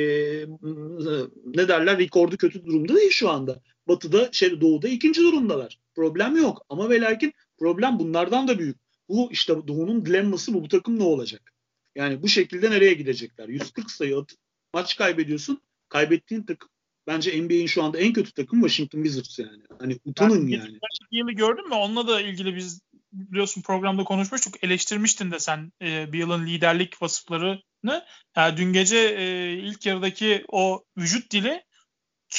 ne derler? Rekordu kötü durumda değil şu anda. Batı'da şey doğuda ikinci durumdalar. Problem yok. Ama ve lakin problem bunlardan da büyük. Bu işte Doğu'nun dilemması bu. Bu takım ne olacak? Yani bu şekilde nereye gidecekler? 140 sayı atıp maç kaybediyorsun. Kaybettiğin takım bence NBA'in şu anda en kötü takım Washington Wizards yani. Hani utanın ben, yani. Yılı gördün mü? Onunla da ilgili biz biliyorsun programda konuşmuştuk. Eleştirmiştin de sen e, bir yılın liderlik vasıflarını. Yani dün gece e, ilk yarıdaki o vücut dili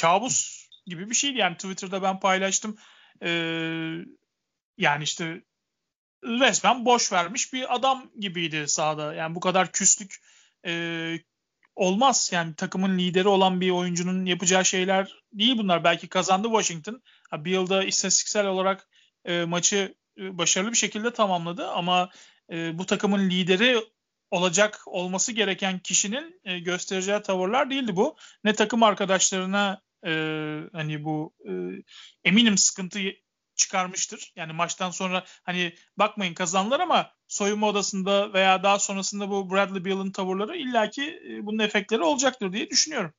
kabus gibi bir şeydi. Yani Twitter'da ben paylaştım. E, yani işte resmen boş vermiş bir adam gibiydi sahada. Yani bu kadar küslük e, olmaz. Yani takımın lideri olan bir oyuncunun yapacağı şeyler değil bunlar. Belki kazandı Washington. Ha, bir yılda istatistiksel olarak e, maçı e, başarılı bir şekilde tamamladı ama e, bu takımın lideri olacak olması gereken kişinin e, göstereceği tavırlar değildi bu. Ne takım arkadaşlarına e, hani bu e, eminim sıkıntı çıkarmıştır. Yani maçtan sonra hani bakmayın kazanlar ama soyunma odasında veya daha sonrasında bu Bradley Beal'ın tavırları illaki e, bunun efektleri olacaktır diye düşünüyorum.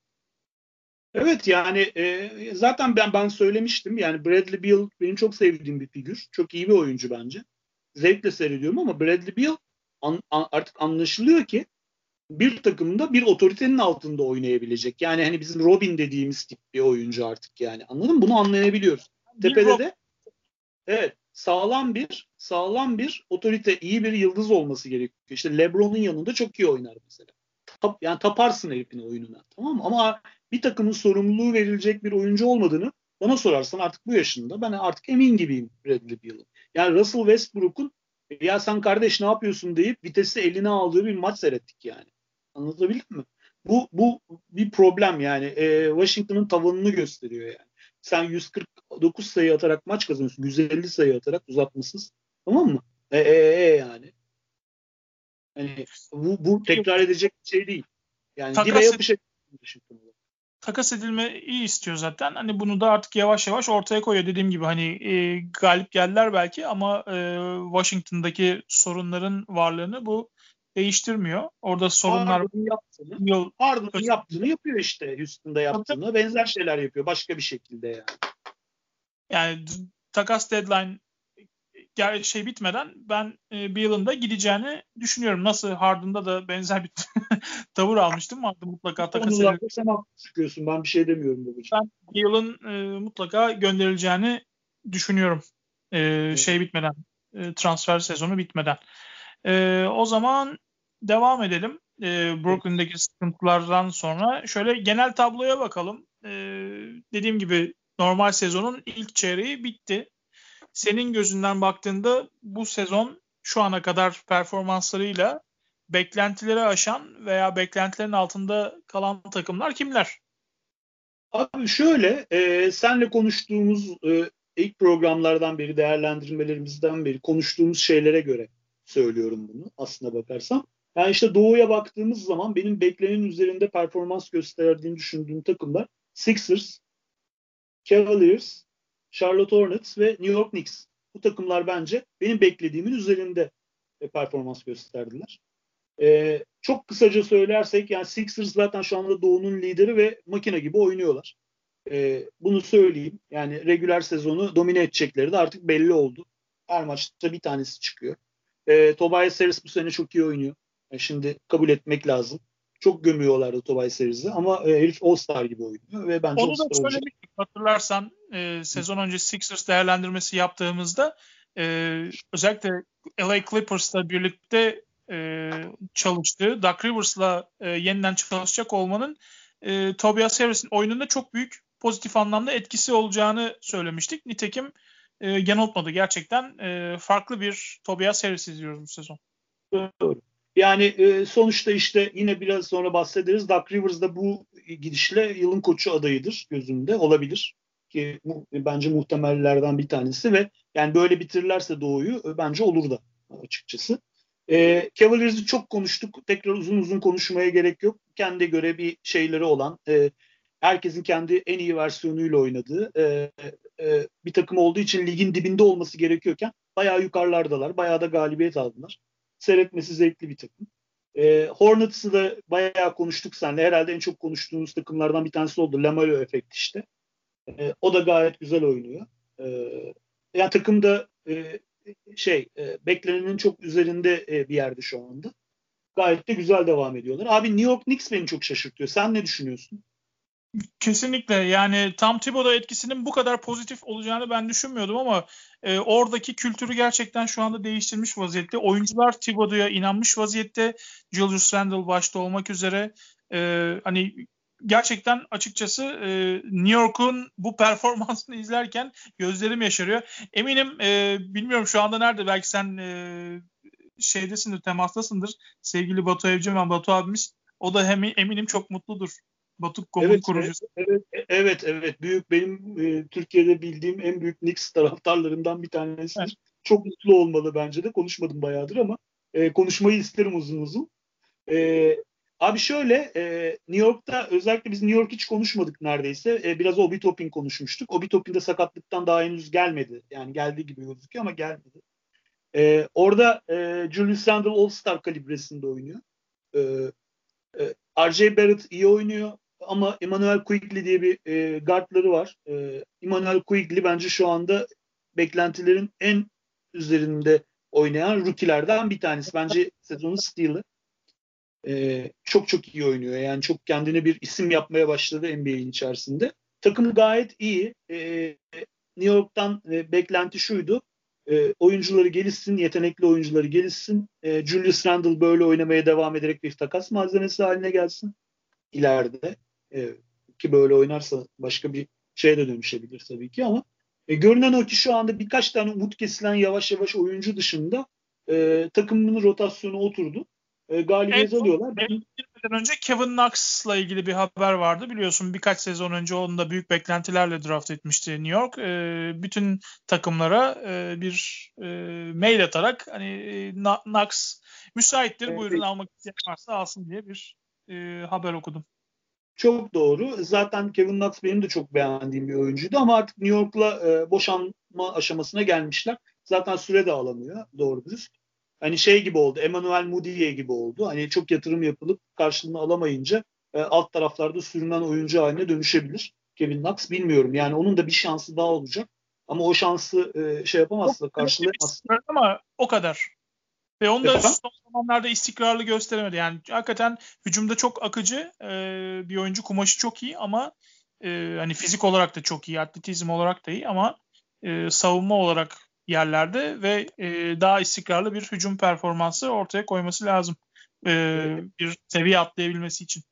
Evet yani e, zaten ben ben söylemiştim yani Bradley Beal benim çok sevdiğim bir figür. Çok iyi bir oyuncu bence. Zevkle seyrediyorum ama Bradley Beal an, an, artık anlaşılıyor ki bir takımda bir otoritenin altında oynayabilecek. Yani hani bizim Robin dediğimiz tip bir oyuncu artık yani. Anladın mı? Bunu anlayabiliyoruz. Tepede de Evet, sağlam bir sağlam bir otorite, iyi bir yıldız olması gerekiyor. İşte LeBron'un yanında çok iyi oynar mesela. Tap, yani taparsın herifin oyununa. Tamam mı? Ama bir takımın sorumluluğu verilecek bir oyuncu olmadığını bana sorarsan artık bu yaşında ben artık emin gibiyim Bradley Beal'ın. Yani Russell Westbrook'un ya sen kardeş ne yapıyorsun deyip vitesi eline aldığı bir maç seyrettik yani. Anlatabildim mi? Bu, bu bir problem yani. E, Washington'ın tavanını gösteriyor yani sen 149 sayı atarak maç kazanıyorsun. 150 sayı atarak uzatmasız. Tamam mı? E, e, e yani. Yani bu, bu tekrar edecek bir şey değil. Yani takas dibe yapışacak. Takas edilme iyi istiyor zaten. Hani bunu da artık yavaş yavaş ortaya koyuyor. Dediğim gibi hani e, galip geldiler belki ama e, Washington'daki sorunların varlığını bu değiştirmiyor. Orada sorunlar Harden'ın yaptığını, yıl Harden'ın yaptığını yapıyor işte Houston'da yaptığını. Benzer şeyler yapıyor başka bir şekilde yani. Yani takas deadline şey bitmeden ben e, bir yılında gideceğini düşünüyorum. Nasıl Harden'da da benzer bir tavır almıştım. Harden mutlaka takas edildi. Sen çıkıyorsun. Ben bir şey demiyorum babacığım. Ben bir yılın e, mutlaka gönderileceğini düşünüyorum. E, evet. Şey bitmeden. E, transfer sezonu bitmeden. E, o zaman devam edelim. E, Brooklyn'deki sıkıntılardan sonra şöyle genel tabloya bakalım. E, dediğim gibi normal sezonun ilk çeyreği bitti. Senin gözünden baktığında bu sezon şu ana kadar performanslarıyla beklentileri aşan veya beklentilerin altında kalan takımlar kimler? Abi şöyle, e, senle konuştuğumuz e, ilk programlardan beri, değerlendirmelerimizden beri konuştuğumuz şeylere göre söylüyorum bunu aslına bakarsam. Yani işte Doğu'ya baktığımız zaman benim beklenenin üzerinde performans gösterdiğini düşündüğüm takımlar Sixers, Cavaliers, Charlotte Hornets ve New York Knicks. Bu takımlar bence benim beklediğimin üzerinde e, performans gösterdiler. Ee, çok kısaca söylersek yani Sixers zaten şu anda Doğu'nun lideri ve makine gibi oynuyorlar. Ee, bunu söyleyeyim. Yani regüler sezonu domine edecekleri de artık belli oldu. Her maçta bir tanesi çıkıyor. Ee, Tobias Harris bu sene çok iyi oynuyor. Yani şimdi kabul etmek lazım. Çok gömüyorlardı Tobias Harris'i ama e, herif All-Star gibi oynuyor ve bence Onu da söylemiştik hatırlarsan e, sezon önce Sixers değerlendirmesi yaptığımızda e, özellikle LA Clippers'la birlikte e, çalıştığı Doug Rivers'la e, yeniden çalışacak olmanın e, Tobias Harris'in oyununda çok büyük pozitif anlamda etkisi olacağını söylemiştik. Nitekim e, yanıltmadı. Gerçekten e, farklı bir Tobias Harris izliyoruz bu sezon. Doğru. Yani e, sonuçta işte yine biraz sonra bahsederiz. Doug Rivers da bu gidişle yılın koçu adayıdır gözünde olabilir. Ki mu, bence muhtemellerden bir tanesi ve yani böyle bitirirlerse Doğu'yu e, bence olur da açıkçası. E, Cavaliers'i çok konuştuk. Tekrar uzun uzun konuşmaya gerek yok. Kendi göre bir şeyleri olan, e, herkesin kendi en iyi versiyonuyla oynadığı e, e, bir takım olduğu için ligin dibinde olması gerekiyorken bayağı yukarılardalar. Bayağı da galibiyet aldılar. Seyretmesi zevkli bir takım. E, Hornets'ı da bayağı konuştuk seninle. Herhalde en çok konuştuğumuz takımlardan bir tanesi oldu. Lamelo efekt işte. E, o da gayet güzel oynuyor. E, yani takımda e, şey e, beklenenin çok üzerinde e, bir yerde şu anda. Gayet de güzel devam ediyorlar. Abi New York Knicks beni çok şaşırtıyor. Sen ne düşünüyorsun? Kesinlikle yani tam Thibodeau etkisinin bu kadar pozitif olacağını ben düşünmüyordum ama e, oradaki kültürü gerçekten şu anda değiştirmiş vaziyette. Oyuncular Thibodeau'ya inanmış vaziyette. Julius Randle başta olmak üzere e, hani gerçekten açıkçası e, New York'un bu performansını izlerken gözlerim yaşarıyor. Eminim e, bilmiyorum şu anda nerede belki sen e, şeydesindir temastasındır sevgili Batu Evcimen Batu abimiz o da hem eminim çok mutludur Batu.com'un evet, kurucusu. Evet, evet, evet. Büyük benim e, Türkiye'de bildiğim en büyük Knicks taraftarlarından bir tanesi. Evet. Çok mutlu olmalı bence de. Konuşmadım bayağıdır ama e, konuşmayı isterim uzun uzun. E, abi şöyle e, New York'ta özellikle biz New York hiç konuşmadık neredeyse. E, biraz Obi Toppin konuşmuştuk. Obi Toppin de sakatlıktan daha henüz gelmedi. Yani geldiği gibi gözüküyor ama gelmedi. E, orada e, Julius Randle All-Star kalibresinde oynuyor. E, e, RJ Barrett iyi oynuyor ama Emmanuel Quigley diye bir e, guardları var. E, Emmanuel Quigley bence şu anda beklentilerin en üzerinde oynayan rookie'lerden bir tanesi. Bence sezonun steal'ı. E, çok çok iyi oynuyor. Yani çok kendine bir isim yapmaya başladı NBA'in içerisinde. Takım gayet iyi. E, New York'tan e, beklenti şuydu. E, oyuncuları gelişsin, yetenekli oyuncuları gelişsin. E, Julius Randle böyle oynamaya devam ederek bir takas malzemesi haline gelsin ileride. E, ki böyle oynarsa başka bir şeye de dönüşebilir tabii ki ama e, görünen o ki şu anda birkaç tane umut kesilen yavaş yavaş oyuncu dışında e, takımının rotasyonu oturdu. E, galibiyet evet, alıyorlar. Ben... önce Kevin Knox'la ilgili bir haber vardı. Biliyorsun birkaç sezon önce onu da büyük beklentilerle draft etmişti New York. E, bütün takımlara e, bir e, mail atarak hani e, Knox müsaittir evet. buyurun almak isteyen varsa alsın diye bir e, haber okudum. Çok doğru. Zaten Kevin Knox benim de çok beğendiğim bir oyuncuydu ama artık New York'la e, boşanma aşamasına gelmişler. Zaten süre de alamıyor doğru dürüst. Hani şey gibi oldu. Emmanuel Mudiye gibi oldu. Hani çok yatırım yapılıp karşılığını alamayınca e, alt taraflarda sürünen oyuncu haline dönüşebilir. Kevin Knox bilmiyorum. Yani onun da bir şansı daha olacak. Ama o şansı e, şey yapamazsa, karşılayamazsa. Ama o kadar. Ve onu da son zamanlarda istikrarlı gösteremedi. Yani hakikaten hücumda çok akıcı e, bir oyuncu. Kumaşı çok iyi ama e, hani fizik olarak da çok iyi, atletizm olarak da iyi ama e, savunma olarak yerlerde ve e, daha istikrarlı bir hücum performansı ortaya koyması lazım. E, bir seviye atlayabilmesi için.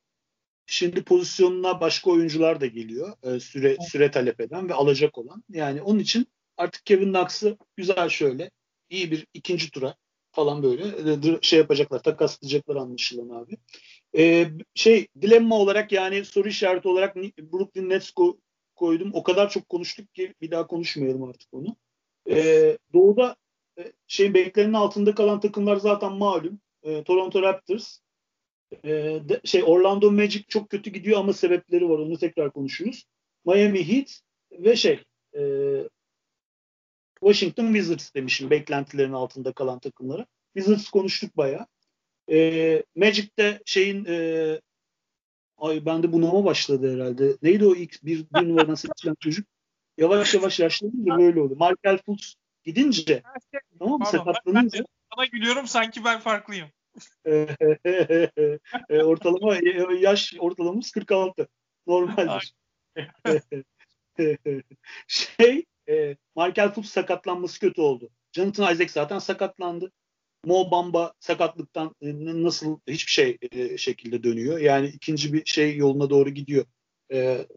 Şimdi pozisyonuna başka oyuncular da geliyor. E, süre süre talep eden ve alacak olan. Yani onun için artık Kevin Knox'ı güzel şöyle iyi bir ikinci tura falan böyle e, şey yapacaklar, takaslayacaklar anlaşılan abi. Ee, şey dilemma olarak yani soru işareti olarak Brooklyn Nets ko- koydum. O kadar çok konuştuk ki bir daha konuşmayalım artık onu. Ee, doğuda e, şeyin beklenenin altında kalan takımlar zaten malum. E, Toronto Raptors, e, de, şey Orlando Magic çok kötü gidiyor ama sebepleri var. Onu tekrar konuşuruz. Miami Heat ve şey e, Washington Wizards demişim beklentilerin altında kalan takımları. Wizards konuştuk bayağı. E, Magic'te şeyin e, ay bende bunama başladı herhalde. Neydi o ilk bir, bir numaradan seçilen çocuk? Yavaş yavaş yaşlanınca böyle oldu. Markel Fultz gidince tamam mı? Sakatlanınca. Ben, sana gülüyorum sanki ben farklıyım. e, ortalama yaş ortalamamız 46. Normaldir. şey e, Michael Fultz sakatlanması kötü oldu. Jonathan Isaac zaten sakatlandı. Mo Bamba sakatlıktan e, nasıl hiçbir şey e, şekilde dönüyor. Yani ikinci bir şey yoluna doğru gidiyor. E,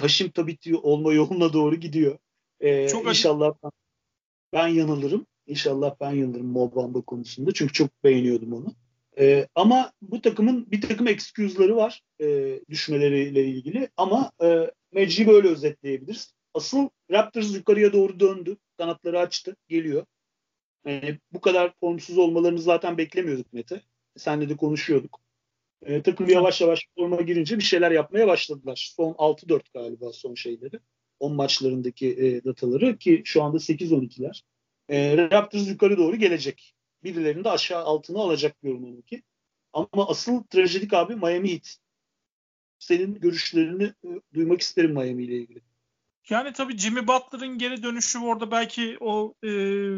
Haşim Tabiti olma yoluna doğru gidiyor. E, çok inşallah ben, ben yanılırım. İnşallah ben yanılırım Mo Bamba konusunda. Çünkü çok beğeniyordum onu. E, ama bu takımın bir takım excuse'ları var e, düşmeleriyle ilgili. Ama e, Magic'i böyle özetleyebiliriz. Asıl Raptors yukarıya doğru döndü. Kanatları açtı. Geliyor. Yani bu kadar formsuz olmalarını zaten beklemiyorduk Mete. Senle de konuşuyorduk. E, takım yavaş yavaş forma girince bir şeyler yapmaya başladılar. Son 6-4 galiba son şeyleri. 10 maçlarındaki e, dataları ki şu anda 8-12'ler. E, Raptors yukarı doğru gelecek. Birilerini de aşağı altına alacak görünüyor ki. Ama asıl trajedik abi Miami Heat. Senin görüşlerini e, duymak isterim Miami ile ilgili. Yani tabii Jimmy Butler'ın geri dönüşü orada belki o e,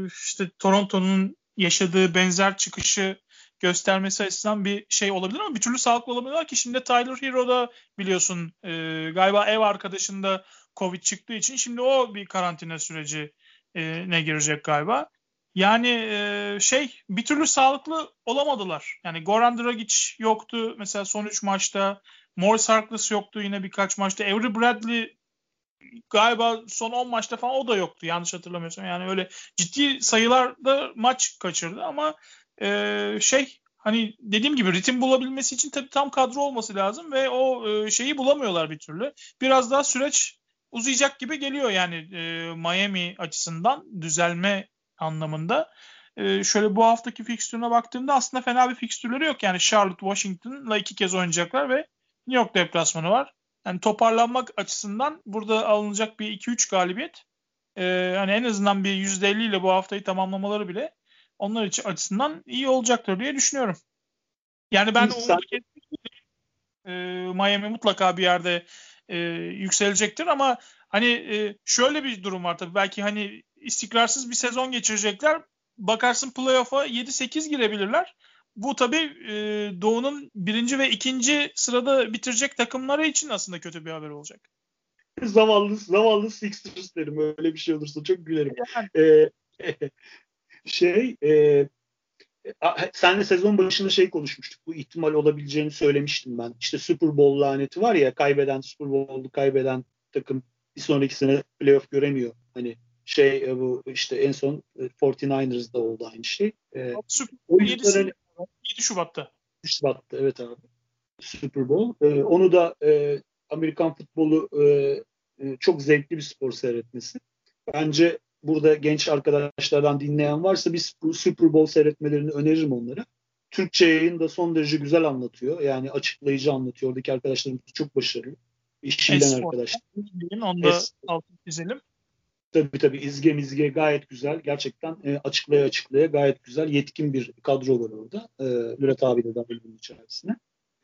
işte Toronto'nun yaşadığı benzer çıkışı göstermesi açısından bir şey olabilir ama bir türlü sağlıklı olamıyorlar ki şimdi Tyler Hero da biliyorsun e, galiba ev arkadaşında Covid çıktığı için şimdi o bir karantina süreci e, ne girecek galiba. Yani e, şey bir türlü sağlıklı olamadılar. Yani Goran Dragic yoktu mesela son 3 maçta. Morris Harkless yoktu yine birkaç maçta. Avery Bradley galiba son 10 maçta falan o da yoktu yanlış hatırlamıyorsam. Yani öyle ciddi sayılarda maç kaçırdı ama e, şey hani dediğim gibi ritim bulabilmesi için tabii tam kadro olması lazım ve o e, şeyi bulamıyorlar bir türlü. Biraz daha süreç uzayacak gibi geliyor yani e, Miami açısından düzelme anlamında. E, şöyle bu haftaki fikstürüne baktığımda aslında fena bir fikstürleri yok. Yani Charlotte, Washington'la iki kez oynayacaklar ve New York deplasmanı var. Yani toparlanmak açısından burada alınacak bir 2-3 galibiyet e, hani en azından bir %50 ile bu haftayı tamamlamaları bile onlar için açısından iyi olacaktır diye düşünüyorum. Yani ben o e, Miami mutlaka bir yerde e, yükselecektir ama hani e, şöyle bir durum var tabii belki hani istikrarsız bir sezon geçirecekler. Bakarsın playoff'a 7-8 girebilirler. Bu tabii e, Doğu'nun birinci ve ikinci sırada bitirecek takımları için aslında kötü bir haber olacak. Zavallı, zavallı Sixers derim öyle bir şey olursa çok gülerim. Yani. Ee, şey e, senle sezon başında şey konuşmuştuk. Bu ihtimal olabileceğini söylemiştim ben. İşte Super Bowl laneti var ya kaybeden Super Bowl'u kaybeden takım bir sonraki sene playoff göremiyor. Hani şey e, bu işte en son 49ers'da e, oldu aynı şey. Ee, o yüzden 7, 7 Şubat'ta. 7 Şubat'ta evet abi. Super Bowl. Ee, onu da e, Amerikan futbolu e, e, çok zevkli bir spor seyretmesi. Bence burada genç arkadaşlardan dinleyen varsa biz Super Bowl seyretmelerini öneririm onlara. Türkçe yayın da son derece güzel anlatıyor. Yani açıklayıcı anlatıyor. Oradaki arkadaşlarımız çok başarılı. İş bilen arkadaşlar. Onu da altını çizelim. Tabii tabii izge mizge gayet güzel. Gerçekten e, açıklaya açıklaya gayet güzel. Yetkin bir kadro var orada. E, Murat abi de dahil bunun içerisine.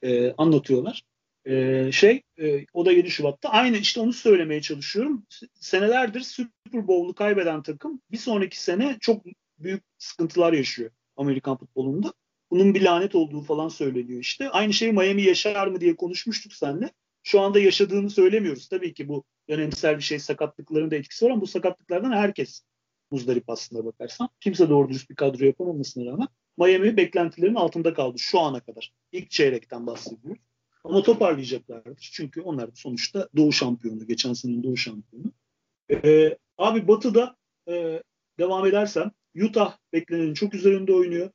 E, anlatıyorlar. E, şey e, o da 7 Şubat'ta. Aynı işte onu söylemeye çalışıyorum. Senelerdir Super Bowl'u kaybeden takım bir sonraki sene çok büyük sıkıntılar yaşıyor Amerikan futbolunda. Bunun bir lanet olduğu falan söyleniyor işte. Aynı şeyi Miami yaşar mı diye konuşmuştuk seninle. Şu anda yaşadığını söylemiyoruz. Tabii ki bu dönemsel bir şey sakatlıkların da etkisi var ama bu sakatlıklardan herkes muzdarip aslında bakarsan. Kimse doğru dürüst bir kadro yapamamasına rağmen Miami beklentilerin altında kaldı şu ana kadar. İlk çeyrekten bahsediyoruz. Ama toparlayacaklardır. Çünkü onlar sonuçta Doğu şampiyonu. Geçen senenin Doğu şampiyonu. Ee, abi Batı'da e, devam edersem Utah beklenenin çok üzerinde oynuyor.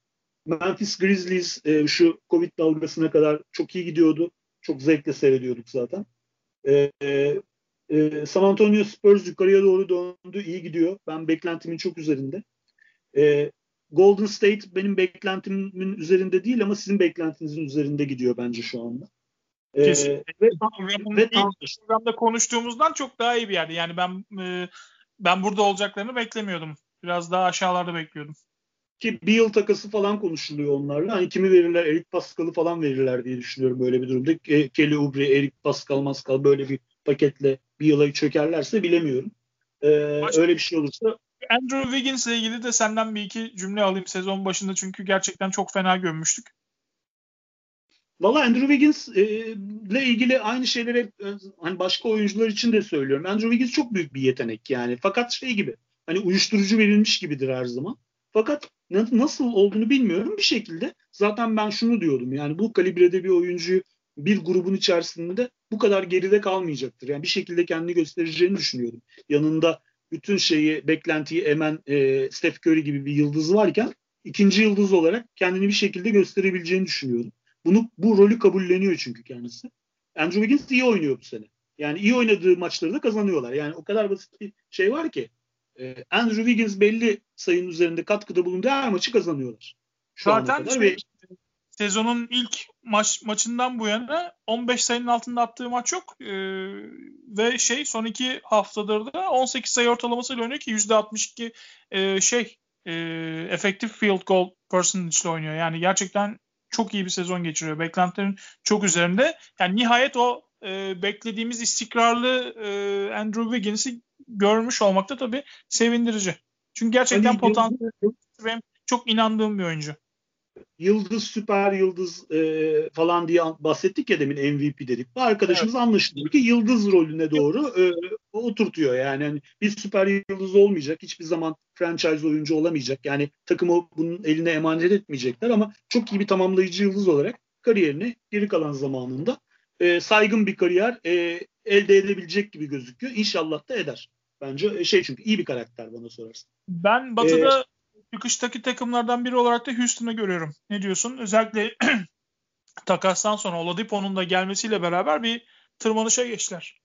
Memphis Grizzlies e, şu Covid dalgasına kadar çok iyi gidiyordu. Çok zevkle seyrediyorduk zaten. E, e, San Antonio Spurs yukarıya doğru döndü. iyi gidiyor. Ben beklentimin çok üzerinde. E, Golden State benim beklentimin üzerinde değil ama sizin beklentinizin üzerinde gidiyor bence şu anda. Ee, Kesinlikle. Ve, ve programda konuştuğumuzdan çok daha iyi bir yerde. Yani ben e, ben burada olacaklarını beklemiyordum. Biraz daha aşağılarda bekliyordum. Ki bir yıl takası falan konuşuluyor onlarla. Hani kimi verirler? Eric Pascal'ı falan verirler diye düşünüyorum böyle bir durumda. Kelly Oubre, Eric Pascal, Mascal böyle bir paketle bir yıla çökerlerse bilemiyorum. Ee, Başka, öyle bir şey olursa Andrew Wiggins ile ilgili de senden bir iki cümle alayım sezon başında çünkü gerçekten çok fena gömmüştük. Valla Andrew Wiggins e, ile ilgili aynı şeyleri e, hani başka oyuncular için de söylüyorum. Andrew Wiggins çok büyük bir yetenek yani. Fakat şey gibi hani uyuşturucu verilmiş gibidir her zaman. Fakat nasıl olduğunu bilmiyorum bir şekilde. Zaten ben şunu diyordum yani bu kalibrede bir oyuncuyu bir grubun içerisinde bu kadar geride kalmayacaktır. Yani bir şekilde kendini göstereceğini düşünüyordum. Yanında bütün şeyi, beklentiyi emen e, Steph Curry gibi bir yıldız varken ikinci yıldız olarak kendini bir şekilde gösterebileceğini düşünüyordum. Bunu bu rolü kabulleniyor çünkü kendisi. Andrew Wiggins iyi oynuyor bu sene. Yani iyi oynadığı maçları da kazanıyorlar. Yani o kadar basit bir şey var ki. E, Andrew Wiggins belli sayının üzerinde katkıda bulunduğu her maçı kazanıyorlar. Şu Zaten şey, ve sezonun ilk maç maçından bu yana 15 sayının altında attığı maç yok. Ee, ve şey son iki haftadır da 18 sayı ortalamasıyla oynuyor ki %62 e, şey e, effective field goal percentage ile oynuyor. Yani gerçekten çok iyi bir sezon geçiriyor. Beklentilerin çok üzerinde. Yani nihayet o e, beklediğimiz istikrarlı e, Andrew Wiggins'i görmüş olmak da tabii sevindirici. Çünkü gerçekten hani, potansiyel benim çok inandığım bir oyuncu yıldız süper yıldız e, falan diye bahsettik ya demin MVP dedik. Bu arkadaşımız evet. anlaşılıyor ki yıldız rolüne doğru e, oturtuyor yani. yani bir süper yıldız olmayacak. Hiçbir zaman franchise oyuncu olamayacak. Yani takımı bunun eline emanet etmeyecekler ama çok iyi bir tamamlayıcı yıldız olarak kariyerini geri kalan zamanında e, saygın bir kariyer e, elde edebilecek gibi gözüküyor. İnşallah da eder. Bence şey çünkü iyi bir karakter bana sorarsın. Ben Batı'da ee, çıkıştaki takımlardan biri olarak da Houston'ı görüyorum. Ne diyorsun? Özellikle takastan sonra Oladipo'nun da gelmesiyle beraber bir tırmanışa geçtiler.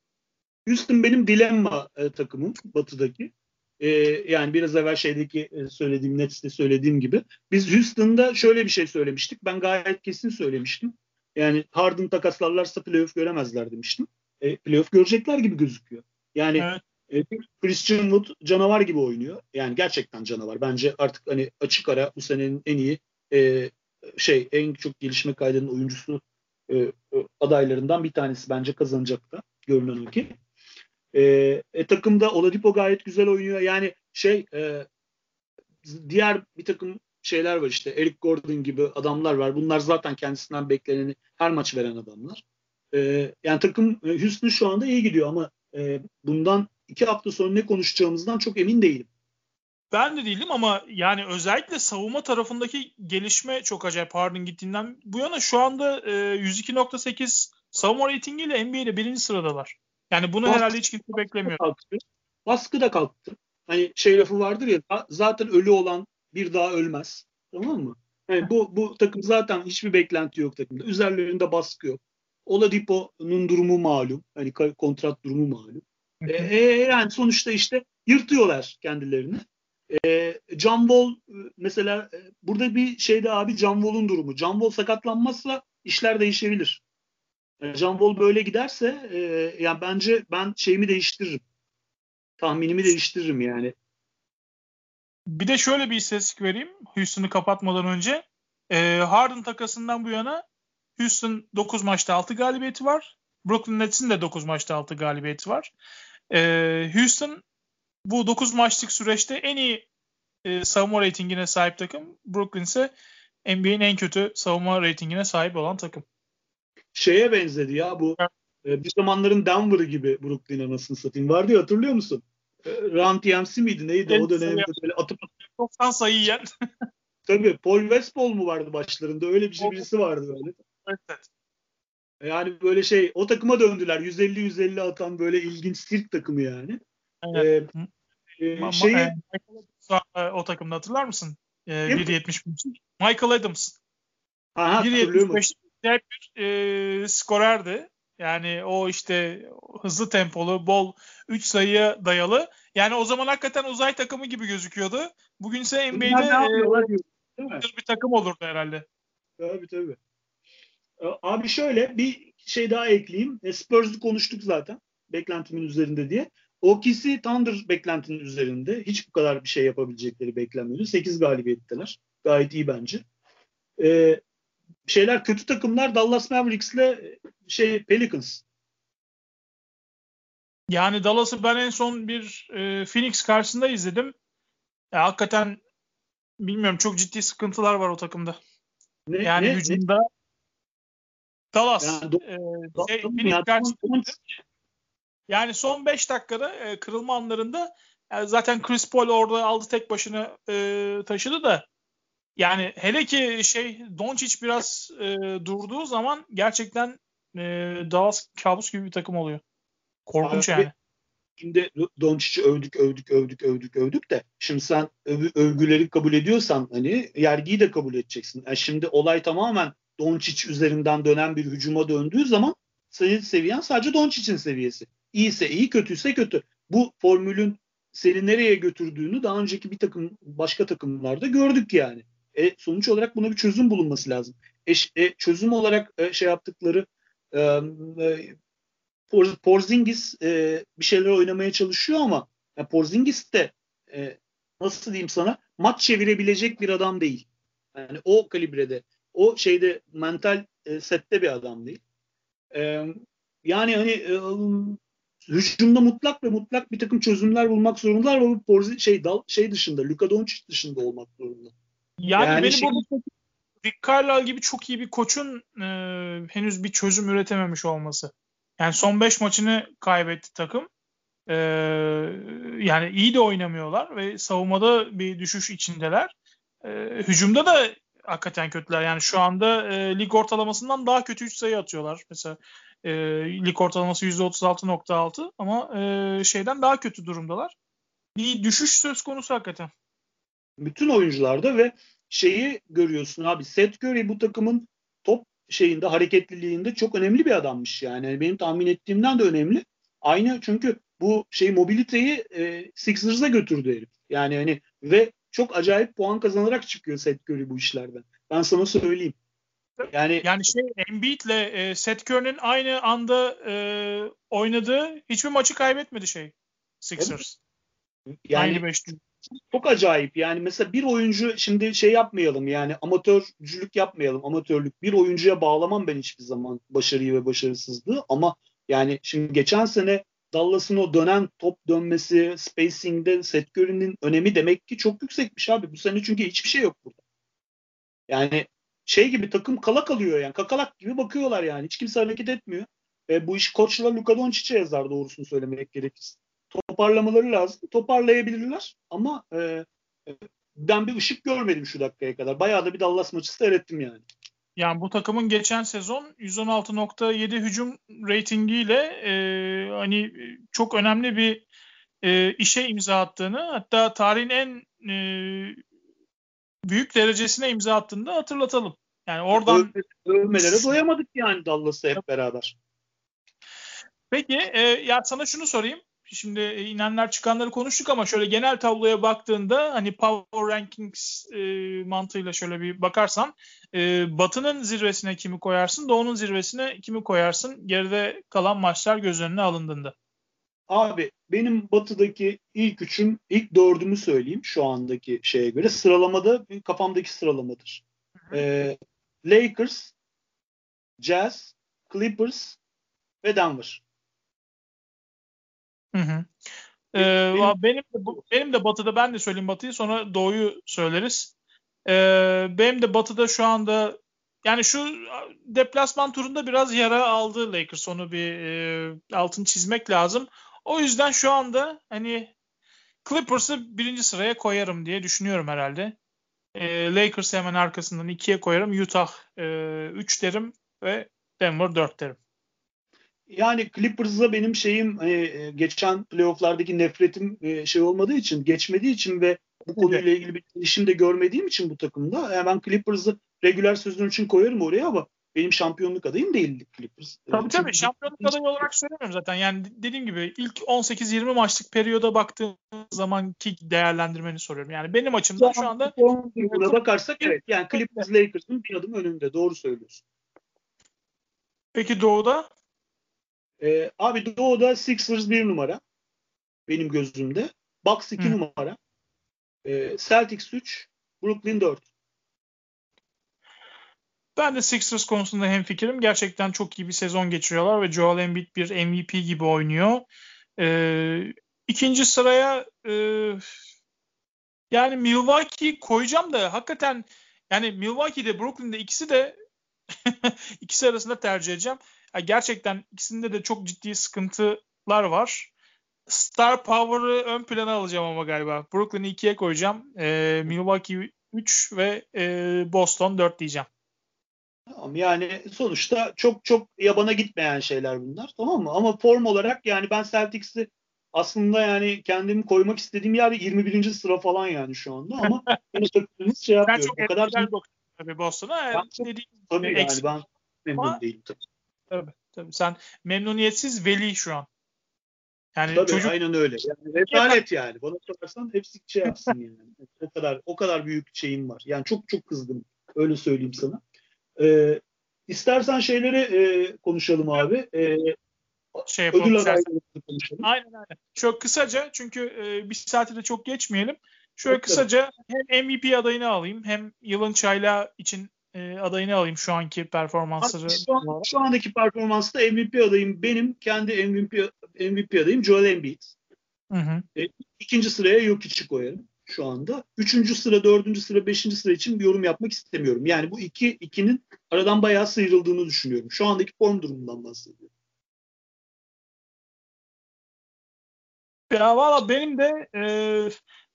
Houston benim dilemma e, takımım batıdaki. E, yani biraz evvel şeydeki e, söylediğim Nets'te söylediğim gibi. Biz Houston'da şöyle bir şey söylemiştik. Ben gayet kesin söylemiştim. Yani Harden takaslarlarsa playoff göremezler demiştim. E, playoff görecekler gibi gözüküyor. Yani evet. E, Christian Wood canavar gibi oynuyor. Yani gerçekten canavar. Bence artık hani açık ara bu senenin en iyi e, şey en çok gelişme kaydının oyuncusu e, e, adaylarından bir tanesi bence kazanacak da görünen o ki. E, e, takımda Oladipo gayet güzel oynuyor. Yani şey e, diğer bir takım şeyler var işte Eric Gordon gibi adamlar var. Bunlar zaten kendisinden bekleneni her maç veren adamlar. E, yani takım e, Houston şu anda iyi gidiyor ama e, bundan iki hafta sonra ne konuşacağımızdan çok emin değilim. Ben de değilim ama yani özellikle savunma tarafındaki gelişme çok acayip Harden gittiğinden bu yana şu anda e, 102.8 savunma reytingiyle NBA'de birinci sıradalar. Yani bunu Baskı, herhalde hiç kimse beklemiyor. Kalktı. Baskı da kalktı. Hani şey lafı vardır ya zaten ölü olan bir daha ölmez. Tamam mı? Yani bu, bu takım zaten hiçbir beklenti yok takımda. Üzerlerinde baskı yok. Oladipo'nun durumu malum. Hani kontrat durumu malum. E, e, yani sonuçta işte yırtıyorlar kendilerini. E, John Wall mesela e, burada bir şeyde abi John Wall'un durumu. John Wall sakatlanmazsa işler değişebilir. E, John Wall böyle giderse e, yani bence ben şeyimi değiştiririm. Tahminimi değiştiririm yani. Bir de şöyle bir istatistik vereyim Houston'ı kapatmadan önce. E, Harden takasından bu yana Houston 9 maçta 6 galibiyeti var. Brooklyn Nets'in de 9 maçta 6 galibiyeti var. E, Houston bu 9 maçlık süreçte en iyi e, savunma reytingine sahip takım. Brooklyn ise NBA'nin en kötü savunma reytingine sahip olan takım. Şeye benzedi ya bu e, bir zamanların Denver'ı gibi Brooklyn anasını satayım. Vardı ya hatırlıyor musun? E, Run TMC miydi neydi evet, o dönemde böyle atıp 90 sayı yiyen. Tabii Paul Westphal mu vardı başlarında? Öyle bir şey birisi vardı böyle. Evet. Yani böyle şey o takıma döndüler. 150-150 atan böyle ilginç sirk takımı yani. Evet. Ee, e, şeyi... e, o takımda hatırlar mısın? E, 1.75. Michael Adams. 1.75 bir e, skorerdi. Yani o işte hızlı tempolu, bol 3 sayıya dayalı Yani o zaman hakikaten uzay takımı gibi gözüküyordu. Bugünse NBA'de e, bir takım olurdu herhalde. Tabii tabii. E, abi şöyle bir şey daha ekleyeyim. E, Spurs'u konuştuk zaten. Beklentimin üzerinde diye. OKC Thunder beklentinin üzerinde. Hiç bu kadar bir şey yapabilecekleri beklenmiyordu. 8 galibiyetteler. Gayet iyi bence. Ee, şeyler kötü takımlar Dallas Mavericks'le e, şey Pelicans. Yani Dallas'ı ben en son bir e, Phoenix karşısında izledim. Ya, hakikaten bilmiyorum çok ciddi sıkıntılar var o takımda. Ne, yani ne, hücumda ne? Dallas yani, e, şey, Phoenix karşısında yani son 5 dakikada e, kırılma anlarında yani zaten Chris Paul orada aldı tek başına e, taşıdı da yani hele ki şey Doncic biraz e, durduğu zaman gerçekten e, Dallas kabus gibi bir takım oluyor. Korkunç Abi, yani. Şimdi Doncic'i övdük, övdük, övdük, övdük, övdük de şimdi sen öv, övgüleri kabul ediyorsan hani yergiyi de kabul edeceksin. Yani şimdi olay tamamen Doncic üzerinden dönen bir hücuma döndüğü zaman senin seviyen sadece Doncic'in seviyesi. İyiyse iyi, kötüyse kötü. Bu formülün seni nereye götürdüğünü daha önceki bir takım başka takımlarda gördük yani. E, sonuç olarak buna bir çözüm bulunması lazım. E, e, çözüm olarak e, şey yaptıkları e, e, Porzingis e, bir şeyler oynamaya çalışıyor ama yani Porzingis de e, nasıl diyeyim sana maç çevirebilecek bir adam değil. Yani o kalibrede, o şeyde mental e, sette bir adam değil. E, yani hani e, hücumda mutlak ve mutlak bir takım çözümler bulmak zorundalar ama Porzi şey dal şey dışında, Luka Doncic dışında olmak zorunda. Yani, yani benim şey, burada Rick Carlisle gibi çok iyi bir koçun e, henüz bir çözüm üretememiş olması. Yani son 5 maçını kaybetti takım. Ee, yani iyi de oynamıyorlar ve savunmada bir düşüş içindeler. Ee, hücumda da hakikaten kötüler. Yani şu anda e, lig ortalamasından daha kötü 3 sayı atıyorlar. Mesela e, lig ortalaması %36.6 ama e, şeyden daha kötü durumdalar. Bir düşüş söz konusu hakikaten. Bütün oyuncularda ve şeyi görüyorsun abi Seth Curry bu takımın top şeyinde hareketliliğinde çok önemli bir adammış yani. benim tahmin ettiğimden de önemli. Aynı çünkü bu şey mobiliteyi e, Sixers'a götürdü herif. Yani hani ve çok acayip puan kazanarak çıkıyor Seth Curry bu işlerden. Ben sana söyleyeyim. Yani yani şey Embiid'le e, Seth Curry'nin aynı anda e, oynadığı hiçbir maçı kaybetmedi şey Sixers. Yani aynı beşli. Çok acayip. Yani mesela bir oyuncu şimdi şey yapmayalım yani amatörcülük yapmayalım. Amatörlük bir oyuncuya bağlamam ben hiçbir zaman başarıyı ve başarısızlığı ama yani şimdi geçen sene Dallas'ın o dönen top dönmesi, spacing'de Seth Curry'nin önemi demek ki çok yüksekmiş abi. Bu sene çünkü hiçbir şey yok burada. Yani şey gibi takım kala kalıyor yani. Kakalak gibi bakıyorlar yani. Hiç kimse hareket etmiyor. E, bu iş koçla Luka Doncic'e yazar doğrusunu söylemek gerekirse toparlamaları lazım. Toparlayabilirler ama e, e, ben bir ışık görmedim şu dakikaya kadar. Bayağı da bir Dallas maçı seyrettim yani. Yani bu takımın geçen sezon 116.7 hücum reytingiyle e, hani çok önemli bir e, işe imza attığını hatta tarihin en e, büyük derecesine imza attığını da hatırlatalım. Yani oradan övmelere doyamadık yani Dallas'ta hep beraber. Peki e, ya sana şunu sorayım şimdi e, inenler çıkanları konuştuk ama şöyle genel tabloya baktığında hani Power Rankings e, mantığıyla şöyle bir bakarsan e, Batı'nın zirvesine kimi koyarsın, Doğu'nun zirvesine kimi koyarsın geride kalan maçlar göz önüne alındığında? Abi benim Batı'daki ilk üçüm, ilk dördümü söyleyeyim şu andaki şeye göre. Sıralamada kafamdaki sıralamadır. Ee, Lakers, Jazz, Clippers ve Denver. Hı hı. Ee, benim, benim de benim de Batı'da ben de söyleyeyim Batı'yı sonra Doğu'yu söyleriz. Ee, benim de Batı'da şu anda yani şu deplasman turunda biraz yara aldı Lakers onu bir e, altın çizmek lazım. O yüzden şu anda hani Clippers'ı birinci sıraya koyarım diye düşünüyorum herhalde. E, Lakers'ı hemen arkasından ikiye koyarım. Utah e, üç derim ve Denver dört derim. Yani Clippers'a benim şeyim e, geçen playofflardaki nefretim e, şey olmadığı için, geçmediği için ve bu konuyla ilgili bir gelişim de görmediğim için bu takımda yani ben Clippers'ı regular sezon için koyarım oraya ama benim şampiyonluk adayım değildi Clippers. Tabii Çünkü tabii şampiyonluk adayı olarak söylemiyorum zaten. Yani dediğim gibi ilk 18-20 maçlık periyoda baktığım zamanki değerlendirmeni soruyorum. Yani benim açımdan şu anda buna bakarsak evet yani Clippers Lakers'ın bir adım önünde. Doğru söylüyorsun. Peki Doğu'da? Ee, abi Doğu'da Sixers bir numara. Benim gözümde. Bucks 2 numara. Ee, Celtics 3. Brooklyn 4. Ben de Sixers konusunda hem fikrim. Gerçekten çok iyi bir sezon geçiriyorlar ve Joel Embiid bir MVP gibi oynuyor. Ee, ikinci sıraya e, yani Milwaukee koyacağım da hakikaten yani Milwaukee'de Brooklyn'de ikisi de ikisi arasında tercih edeceğim. Yani gerçekten ikisinde de çok ciddi sıkıntılar var. Star Power'ı ön plana alacağım ama galiba. Brooklyn'i ikiye koyacağım. Ee, Milwaukee 3 ve e, Boston 4 diyeceğim. Tamam yani sonuçta çok çok yabana gitmeyen şeyler bunlar tamam mı? Ama form olarak yani ben Celtics'i aslında yani kendimi koymak istediğim yer 21. sıra falan yani şu anda ama yine takımımız şey yapıyor. Ben çok o kadar tabii Boston'a. Ben çok, dediğim tabii yani eksik. ben memnun değilim tabii. Tabii tabii sen memnuniyetsiz veli şu an. Yani Tabii çocuk... aynen öyle. Yani rezalet yani. Bana sorarsan hepsi şey yapsın yani. o kadar o kadar büyük şeyim var. Yani çok çok kızgın. Öyle söyleyeyim sana. Ee, istersen şeyleri e, konuşalım abi. Ee, şey. Ödül adaylarını konuşalım. Aynen aynen. Çok kısaca çünkü e, bir saati de çok geçmeyelim. Şöyle çok kısaca hem MVP adayını alayım hem yılın çayla için e, adayını alayım şu anki performansları. Şu, an, şu andaki performansta MVP adayım benim kendi MVP MVP adayım Joel Embiid. Hı hı. E, ikinci sıraya Jokic'i koyarım şu anda. Üçüncü sıra, dördüncü sıra, beşinci sıra için bir yorum yapmak istemiyorum. Yani bu iki ikinin aradan bayağı sıyrıldığını düşünüyorum. Şu andaki form durumundan bahsediyorum. Ya valla benim de e,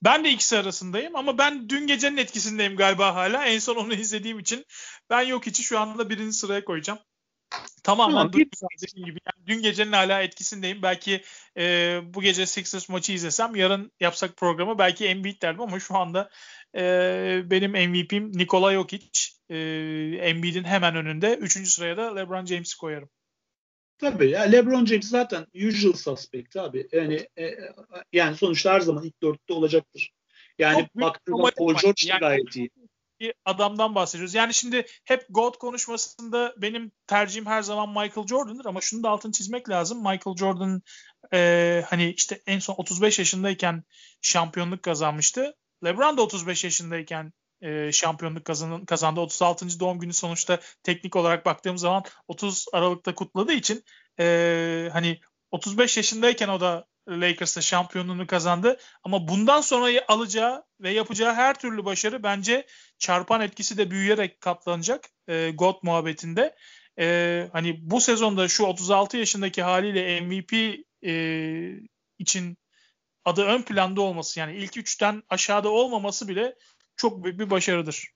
ben de ikisi arasındayım ama ben dün gecenin etkisindeyim galiba hala. En son onu izlediğim için ben yok içi şu anda birinci sıraya koyacağım. Tamamen dediğim gibi. Yani dün gecenin hala etkisindeyim. Belki e, bu gece Sixers maçı izlesem yarın yapsak programı belki Embiid derdim ama şu anda e, benim MVP'm Nikola Jokic. E, Embiid'in hemen önünde. Üçüncü sıraya da LeBron James'i koyarım. Tabii ya LeBron James zaten usual suspect abi. Yani e, yani sonuçta her zaman ilk dörtte olacaktır. Yani baktığında Paul George yani, gayet iyi bir adamdan bahsediyoruz. Yani şimdi hep GOAT konuşmasında benim tercihim her zaman Michael Jordan'dır ama şunu da altını çizmek lazım. Michael Jordan e, hani işte en son 35 yaşındayken şampiyonluk kazanmıştı. LeBron da 35 yaşındayken e, şampiyonluk kazanın, kazandı. 36. doğum günü sonuçta teknik olarak baktığım zaman 30 Aralık'ta kutladığı için e, hani 35 yaşındayken o da Lakers'ta şampiyonluğunu kazandı. Ama bundan sonra alacağı ve yapacağı her türlü başarı bence çarpan etkisi de büyüyerek katlanacak e, God muhabbetinde. E, hani bu sezonda şu 36 yaşındaki haliyle MVP e, için adı ön planda olması yani ilk üçten aşağıda olmaması bile çok büyük bir başarıdır.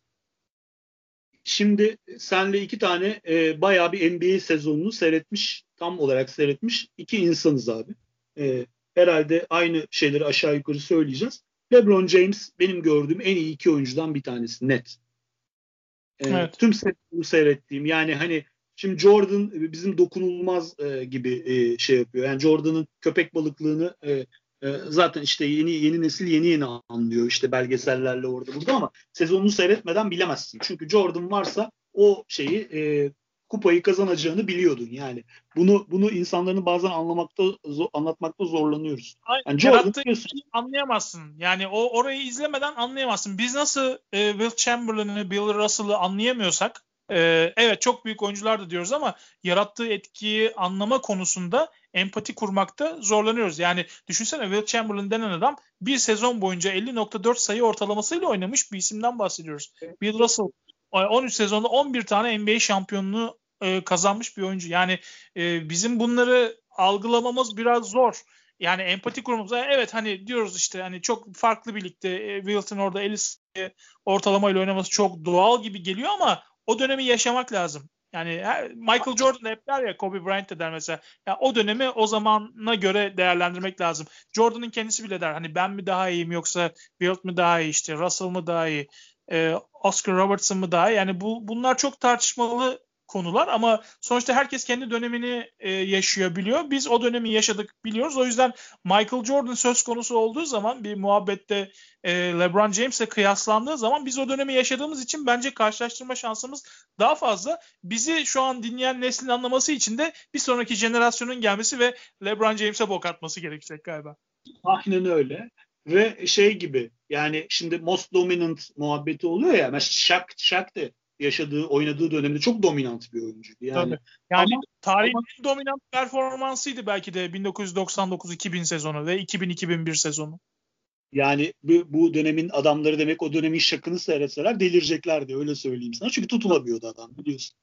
Şimdi senle iki tane e, bayağı bir NBA sezonunu seyretmiş, tam olarak seyretmiş iki insanız abi. E, herhalde aynı şeyleri aşağı yukarı söyleyeceğiz. LeBron James benim gördüğüm en iyi iki oyuncudan bir tanesi net. Ee, evet. Tüm sezonu seyrettiğim yani hani şimdi Jordan bizim dokunulmaz e, gibi e, şey yapıyor. Yani Jordan'ın köpek balıklığını e, e, zaten işte yeni yeni nesil yeni yeni anlıyor işte belgesellerle orada burada ama sezonunu seyretmeden bilemezsin. Çünkü Jordan varsa o şeyi e, kupayı kazanacağını biliyordun yani. Bunu bunu insanların bazen anlamakta anlatmakta zorlanıyoruz. Yani Jordan anlayamazsın. Yani o orayı izlemeden anlayamazsın. Biz nasıl e, Will Chamberlain'ı, Bill Russell'ı anlayamıyorsak e, evet çok büyük oyuncular da diyoruz ama yarattığı etkiyi anlama konusunda empati kurmakta zorlanıyoruz. Yani düşünsene Will Chamberlain denen adam bir sezon boyunca 50.4 sayı ortalamasıyla oynamış bir isimden bahsediyoruz. Bill Russell 13 sezonda 11 tane NBA şampiyonluğu e, kazanmış bir oyuncu. Yani e, bizim bunları algılamamız biraz zor. Yani empati kurmamız. evet hani diyoruz işte hani çok farklı birlikte e, Wilton orada 50 ortalamayla oynaması çok doğal gibi geliyor ama o dönemi yaşamak lazım. Yani Michael Jordan hep der ya Kobe Bryant de der mesela. Ya o dönemi o zamana göre değerlendirmek lazım. Jordan'ın kendisi bile der hani ben mi daha iyiyim yoksa Wilt mi daha iyi işte Russell mı daha iyi e, Oscar Robertson mı daha iyi? Yani bu bunlar çok tartışmalı konular ama sonuçta herkes kendi dönemini e, yaşıyor biliyor. Biz o dönemi yaşadık biliyoruz. O yüzden Michael Jordan söz konusu olduğu zaman bir muhabbette e, LeBron James'e kıyaslandığı zaman biz o dönemi yaşadığımız için bence karşılaştırma şansımız daha fazla. Bizi şu an dinleyen neslin anlaması için de bir sonraki jenerasyonun gelmesi ve LeBron James'e bok atması gerekecek galiba. Aynen öyle. Ve şey gibi yani şimdi most dominant muhabbeti oluyor ya. Mesela Shaq, Shaq de yaşadığı, oynadığı dönemde çok dominant bir oyuncuydu. Yani, Tabii. yani ama, tarihin ama, dominant performansıydı belki de 1999-2000 sezonu ve 2000-2001 sezonu. Yani bu, bu dönemin adamları demek o dönemin şakını seyretseler delireceklerdi öyle söyleyeyim sana. Çünkü tutulamıyordu adam biliyorsun.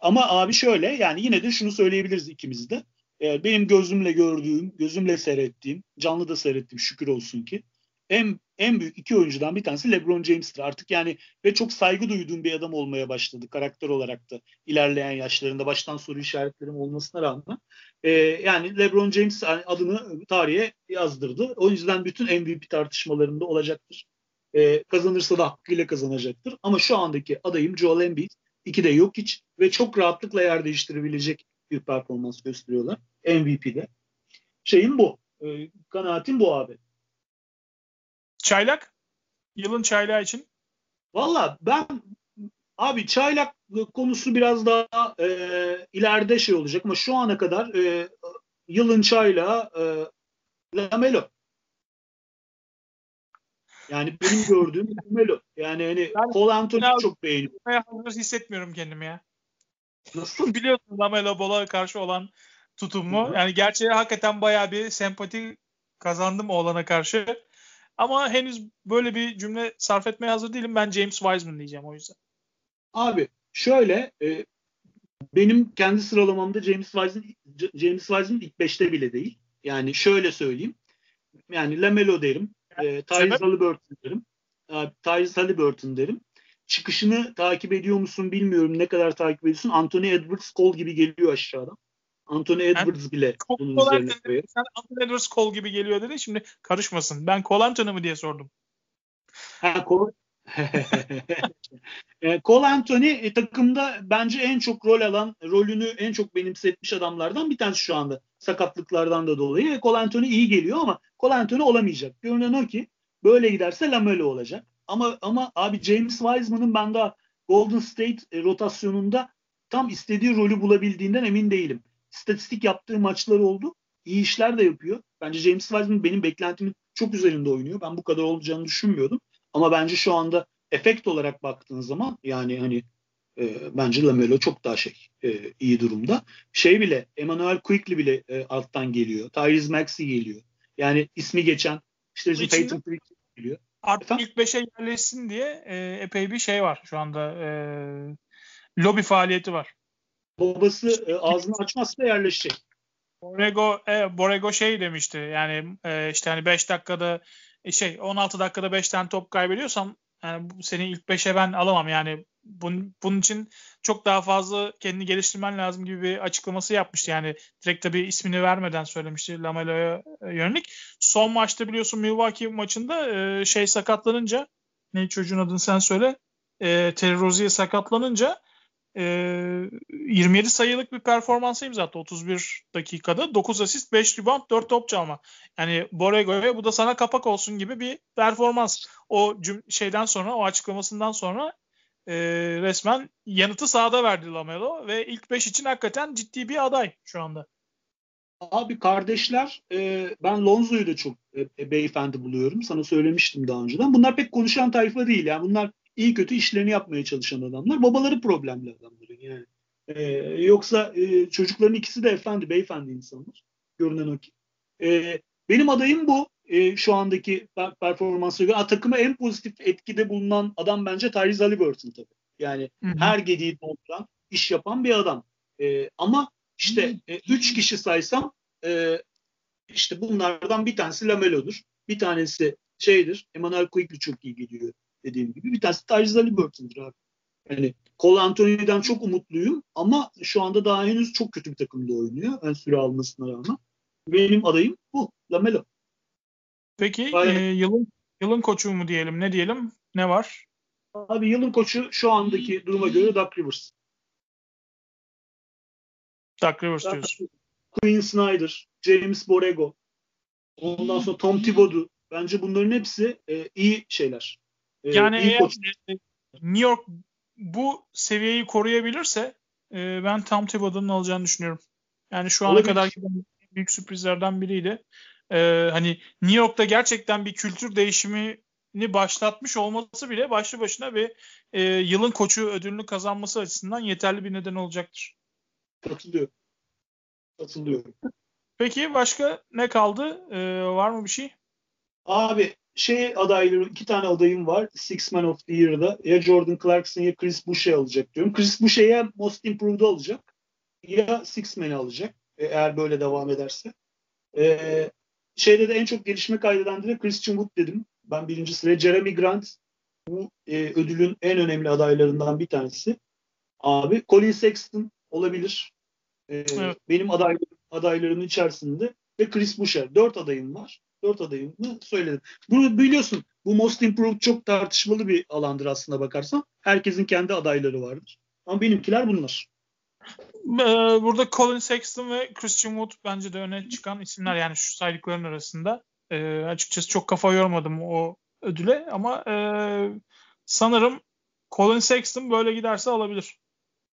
Ama abi şöyle yani yine de şunu söyleyebiliriz ikimiz de. Ee, benim gözümle gördüğüm, gözümle seyrettiğim, canlı da seyrettim şükür olsun ki en en büyük iki oyuncudan bir tanesi LeBron James'tir. Artık yani ve çok saygı duyduğum bir adam olmaya başladı karakter olarak da ilerleyen yaşlarında baştan soru işaretlerim olmasına rağmen. E, yani LeBron James adını tarihe yazdırdı. O yüzden bütün MVP tartışmalarında olacaktır. E, kazanırsa da hakkıyla kazanacaktır. Ama şu andaki adayım Joel Embiid. İki de yok hiç ve çok rahatlıkla yer değiştirebilecek bir performans gösteriyorlar MVP'de. Şeyim bu. E, kanaatim bu abi. Çaylak? Yılın çaylağı için? Valla ben abi çaylak konusu biraz daha e, ileride şey olacak ama şu ana kadar e, yılın çaylağı e, Lamelo. Yani benim gördüğüm Lamelo. Yani hani ben, Cole Anthony'yi çok beğeniyorum. Hazır hissetmiyorum kendimi ya. Nasıl? Biliyorsun Lamelo Ball'a karşı olan tutumu. Hı-hı. Yani gerçeği hakikaten bayağı bir sempati kazandım oğlana karşı. Ama henüz böyle bir cümle sarf etmeye hazır değilim. Ben James Wiseman diyeceğim o yüzden. Abi şöyle e, benim kendi sıralamamda James Wiseman James Wiseman ilk 5'te bile değil. Yani şöyle söyleyeyim. Yani Lamelo derim. E, Tyrese Halliburton derim. E, Tyrese Halliburton derim. Çıkışını takip ediyor musun bilmiyorum. Ne kadar takip ediyorsun. Anthony Edwards Cole gibi geliyor aşağıdan. Anthony Edwards yani, bile bunun üzerine koyuyor. Sen Anthony Edwards Cole gibi geliyor dedi. Şimdi karışmasın. Ben Cole Anthony mı diye sordum. Ha, Cole, e, Cole Anthony e, takımda bence en çok rol alan, rolünü en çok benimsetmiş adamlardan bir tanesi şu anda. Sakatlıklardan da dolayı. E, Cole Anthony iyi geliyor ama Cole Anthony olamayacak. Görünen o ki böyle giderse Lamelo olacak. Ama ama abi James Wiseman'ın ben daha Golden State rotasyonunda tam istediği rolü bulabildiğinden emin değilim istatistik yaptığı maçlar oldu. İyi işler de yapıyor. Bence James Wiseman benim beklentimin çok üzerinde oynuyor. Ben bu kadar olacağını düşünmüyordum. Ama bence şu anda efekt olarak baktığın zaman yani hani e, bence Lamelo çok daha şey e, iyi durumda. Şey bile Emmanuel Quickly bile e, alttan geliyor. Tyrese Maxey geliyor. Yani ismi geçen işte bizim Peyton Pritchard geliyor. Artık Efendim? ilk beşe yerleşsin diye e, epey bir şey var şu anda. E, lobi faaliyeti var babası e, ağzını açmazsa yerleşecek. Borrego, e, Borrego şey demişti yani e, işte hani 5 dakikada e, şey 16 dakikada 5 tane top kaybediyorsam yani seni ilk 5'e ben alamam yani bunun, bunun için çok daha fazla kendini geliştirmen lazım gibi bir açıklaması yapmıştı. Yani direkt tabii ismini vermeden söylemişti Lamelo'ya e, yönelik. Son maçta biliyorsun Milwaukee maçında e, şey sakatlanınca ne çocuğun adını sen söyle e, Terry Rozier sakatlanınca e, ee, 27 sayılık bir performansa imza attı 31 dakikada. 9 asist, 5 rebound, 4 top çalma. Yani Borrego'ya bu da sana kapak olsun gibi bir performans. O şeyden sonra, o açıklamasından sonra e, resmen yanıtı sahada verdi Lamelo ve ilk 5 için hakikaten ciddi bir aday şu anda. Abi kardeşler e, ben Lonzo'yu da çok e, beyefendi buluyorum. Sana söylemiştim daha önceden. Bunlar pek konuşan tayfa değil. Yani bunlar iyi kötü işlerini yapmaya çalışan adamlar. Babaları problemli adamların yani. Ee, yoksa e, çocukların ikisi de efendi, beyefendi insanlar. Görünen o ki. Ee, benim adayım bu. E, şu andaki performansa göre. takıma en pozitif etkide bulunan adam bence Tyrese Halliburton tabii. Yani Hı-hı. her gediği dolduran, iş yapan bir adam. E, ama işte e, üç kişi saysam e, işte bunlardan bir tanesi Lamelo'dur. Bir tanesi şeydir. Emmanuel Quickly çok iyi geliyor dediğim gibi. Bir tanesi Tyrese Halliburton'dur abi. Yani Cole Anthony'den çok umutluyum ama şu anda daha henüz çok kötü bir takımda oynuyor. Ön süre almasına rağmen. Benim adayım bu. Lamelo. Peki e, yılın yılın koçu mu diyelim? Ne diyelim? Ne var? Abi yılın koçu şu andaki duruma göre Doug Rivers. Doug Rivers diyorsun. Quinn Snyder, James Borrego, ondan sonra Tom Thibodeau. Bence bunların hepsi e, iyi şeyler. E, yani iyi eğer e, New York bu seviyeyi koruyabilirse e, ben Tom Thibodeau'nun alacağını düşünüyorum. Yani şu ana Olabilir. kadar büyük sürprizlerden biriydi. E, hani New York'ta gerçekten bir kültür değişimini başlatmış olması bile başlı başına bir e, yılın koçu ödülünü kazanması açısından yeterli bir neden olacaktır. Katılıyorum. Katılıyorum. Peki başka ne kaldı? Ee, var mı bir şey? Abi şey adayları iki tane adayım var. Six Man of the Year'da. Ya Jordan Clarkson ya Chris Boucher alacak diyorum. Chris Boucher ya Most Improved alacak ya Six Man'i alacak. E, eğer böyle devam ederse. Ee, şeyde de en çok gelişme kaydeden de Christian Wood dedim. Ben birinci sıraya. Jeremy Grant bu e, ödülün en önemli adaylarından bir tanesi. Abi Colin Sexton olabilir. Ee, evet. Benim adaylarım, adaylarımın içerisinde ve Chris Boucher. Dört adayım var. Dört adayımı söyledim. Bunu biliyorsun bu Most Improved çok tartışmalı bir alandır aslında bakarsan. Herkesin kendi adayları vardır. Ama benimkiler bunlar. Ee, burada Colin Sexton ve Christian Wood bence de öne çıkan isimler yani şu saydıkların arasında. Ee, açıkçası çok kafa yormadım o ödüle ama e, sanırım Colin Sexton böyle giderse alabilir.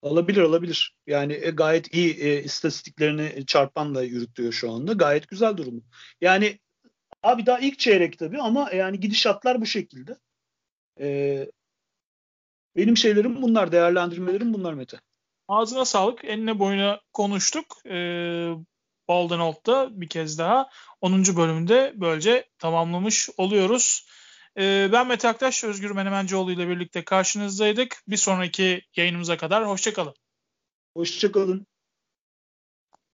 Alabilir alabilir. Yani e, gayet iyi e, istatistiklerini çarpanla yürütüyor şu anda. Gayet güzel durumu. Yani abi daha ilk çeyrek tabii ama yani gidişatlar bu şekilde. E, benim şeylerim bunlar, değerlendirmelerim bunlar Mete. Ağzına sağlık. Eline boyuna konuştuk. Ee, Baldenolt'ta bir kez daha 10. bölümünde böylece tamamlamış oluyoruz. Ee, ben Mete Aktaş, Özgür Menemencioğlu ile birlikte karşınızdaydık. Bir sonraki yayınımıza kadar hoşçakalın. Hoşçakalın.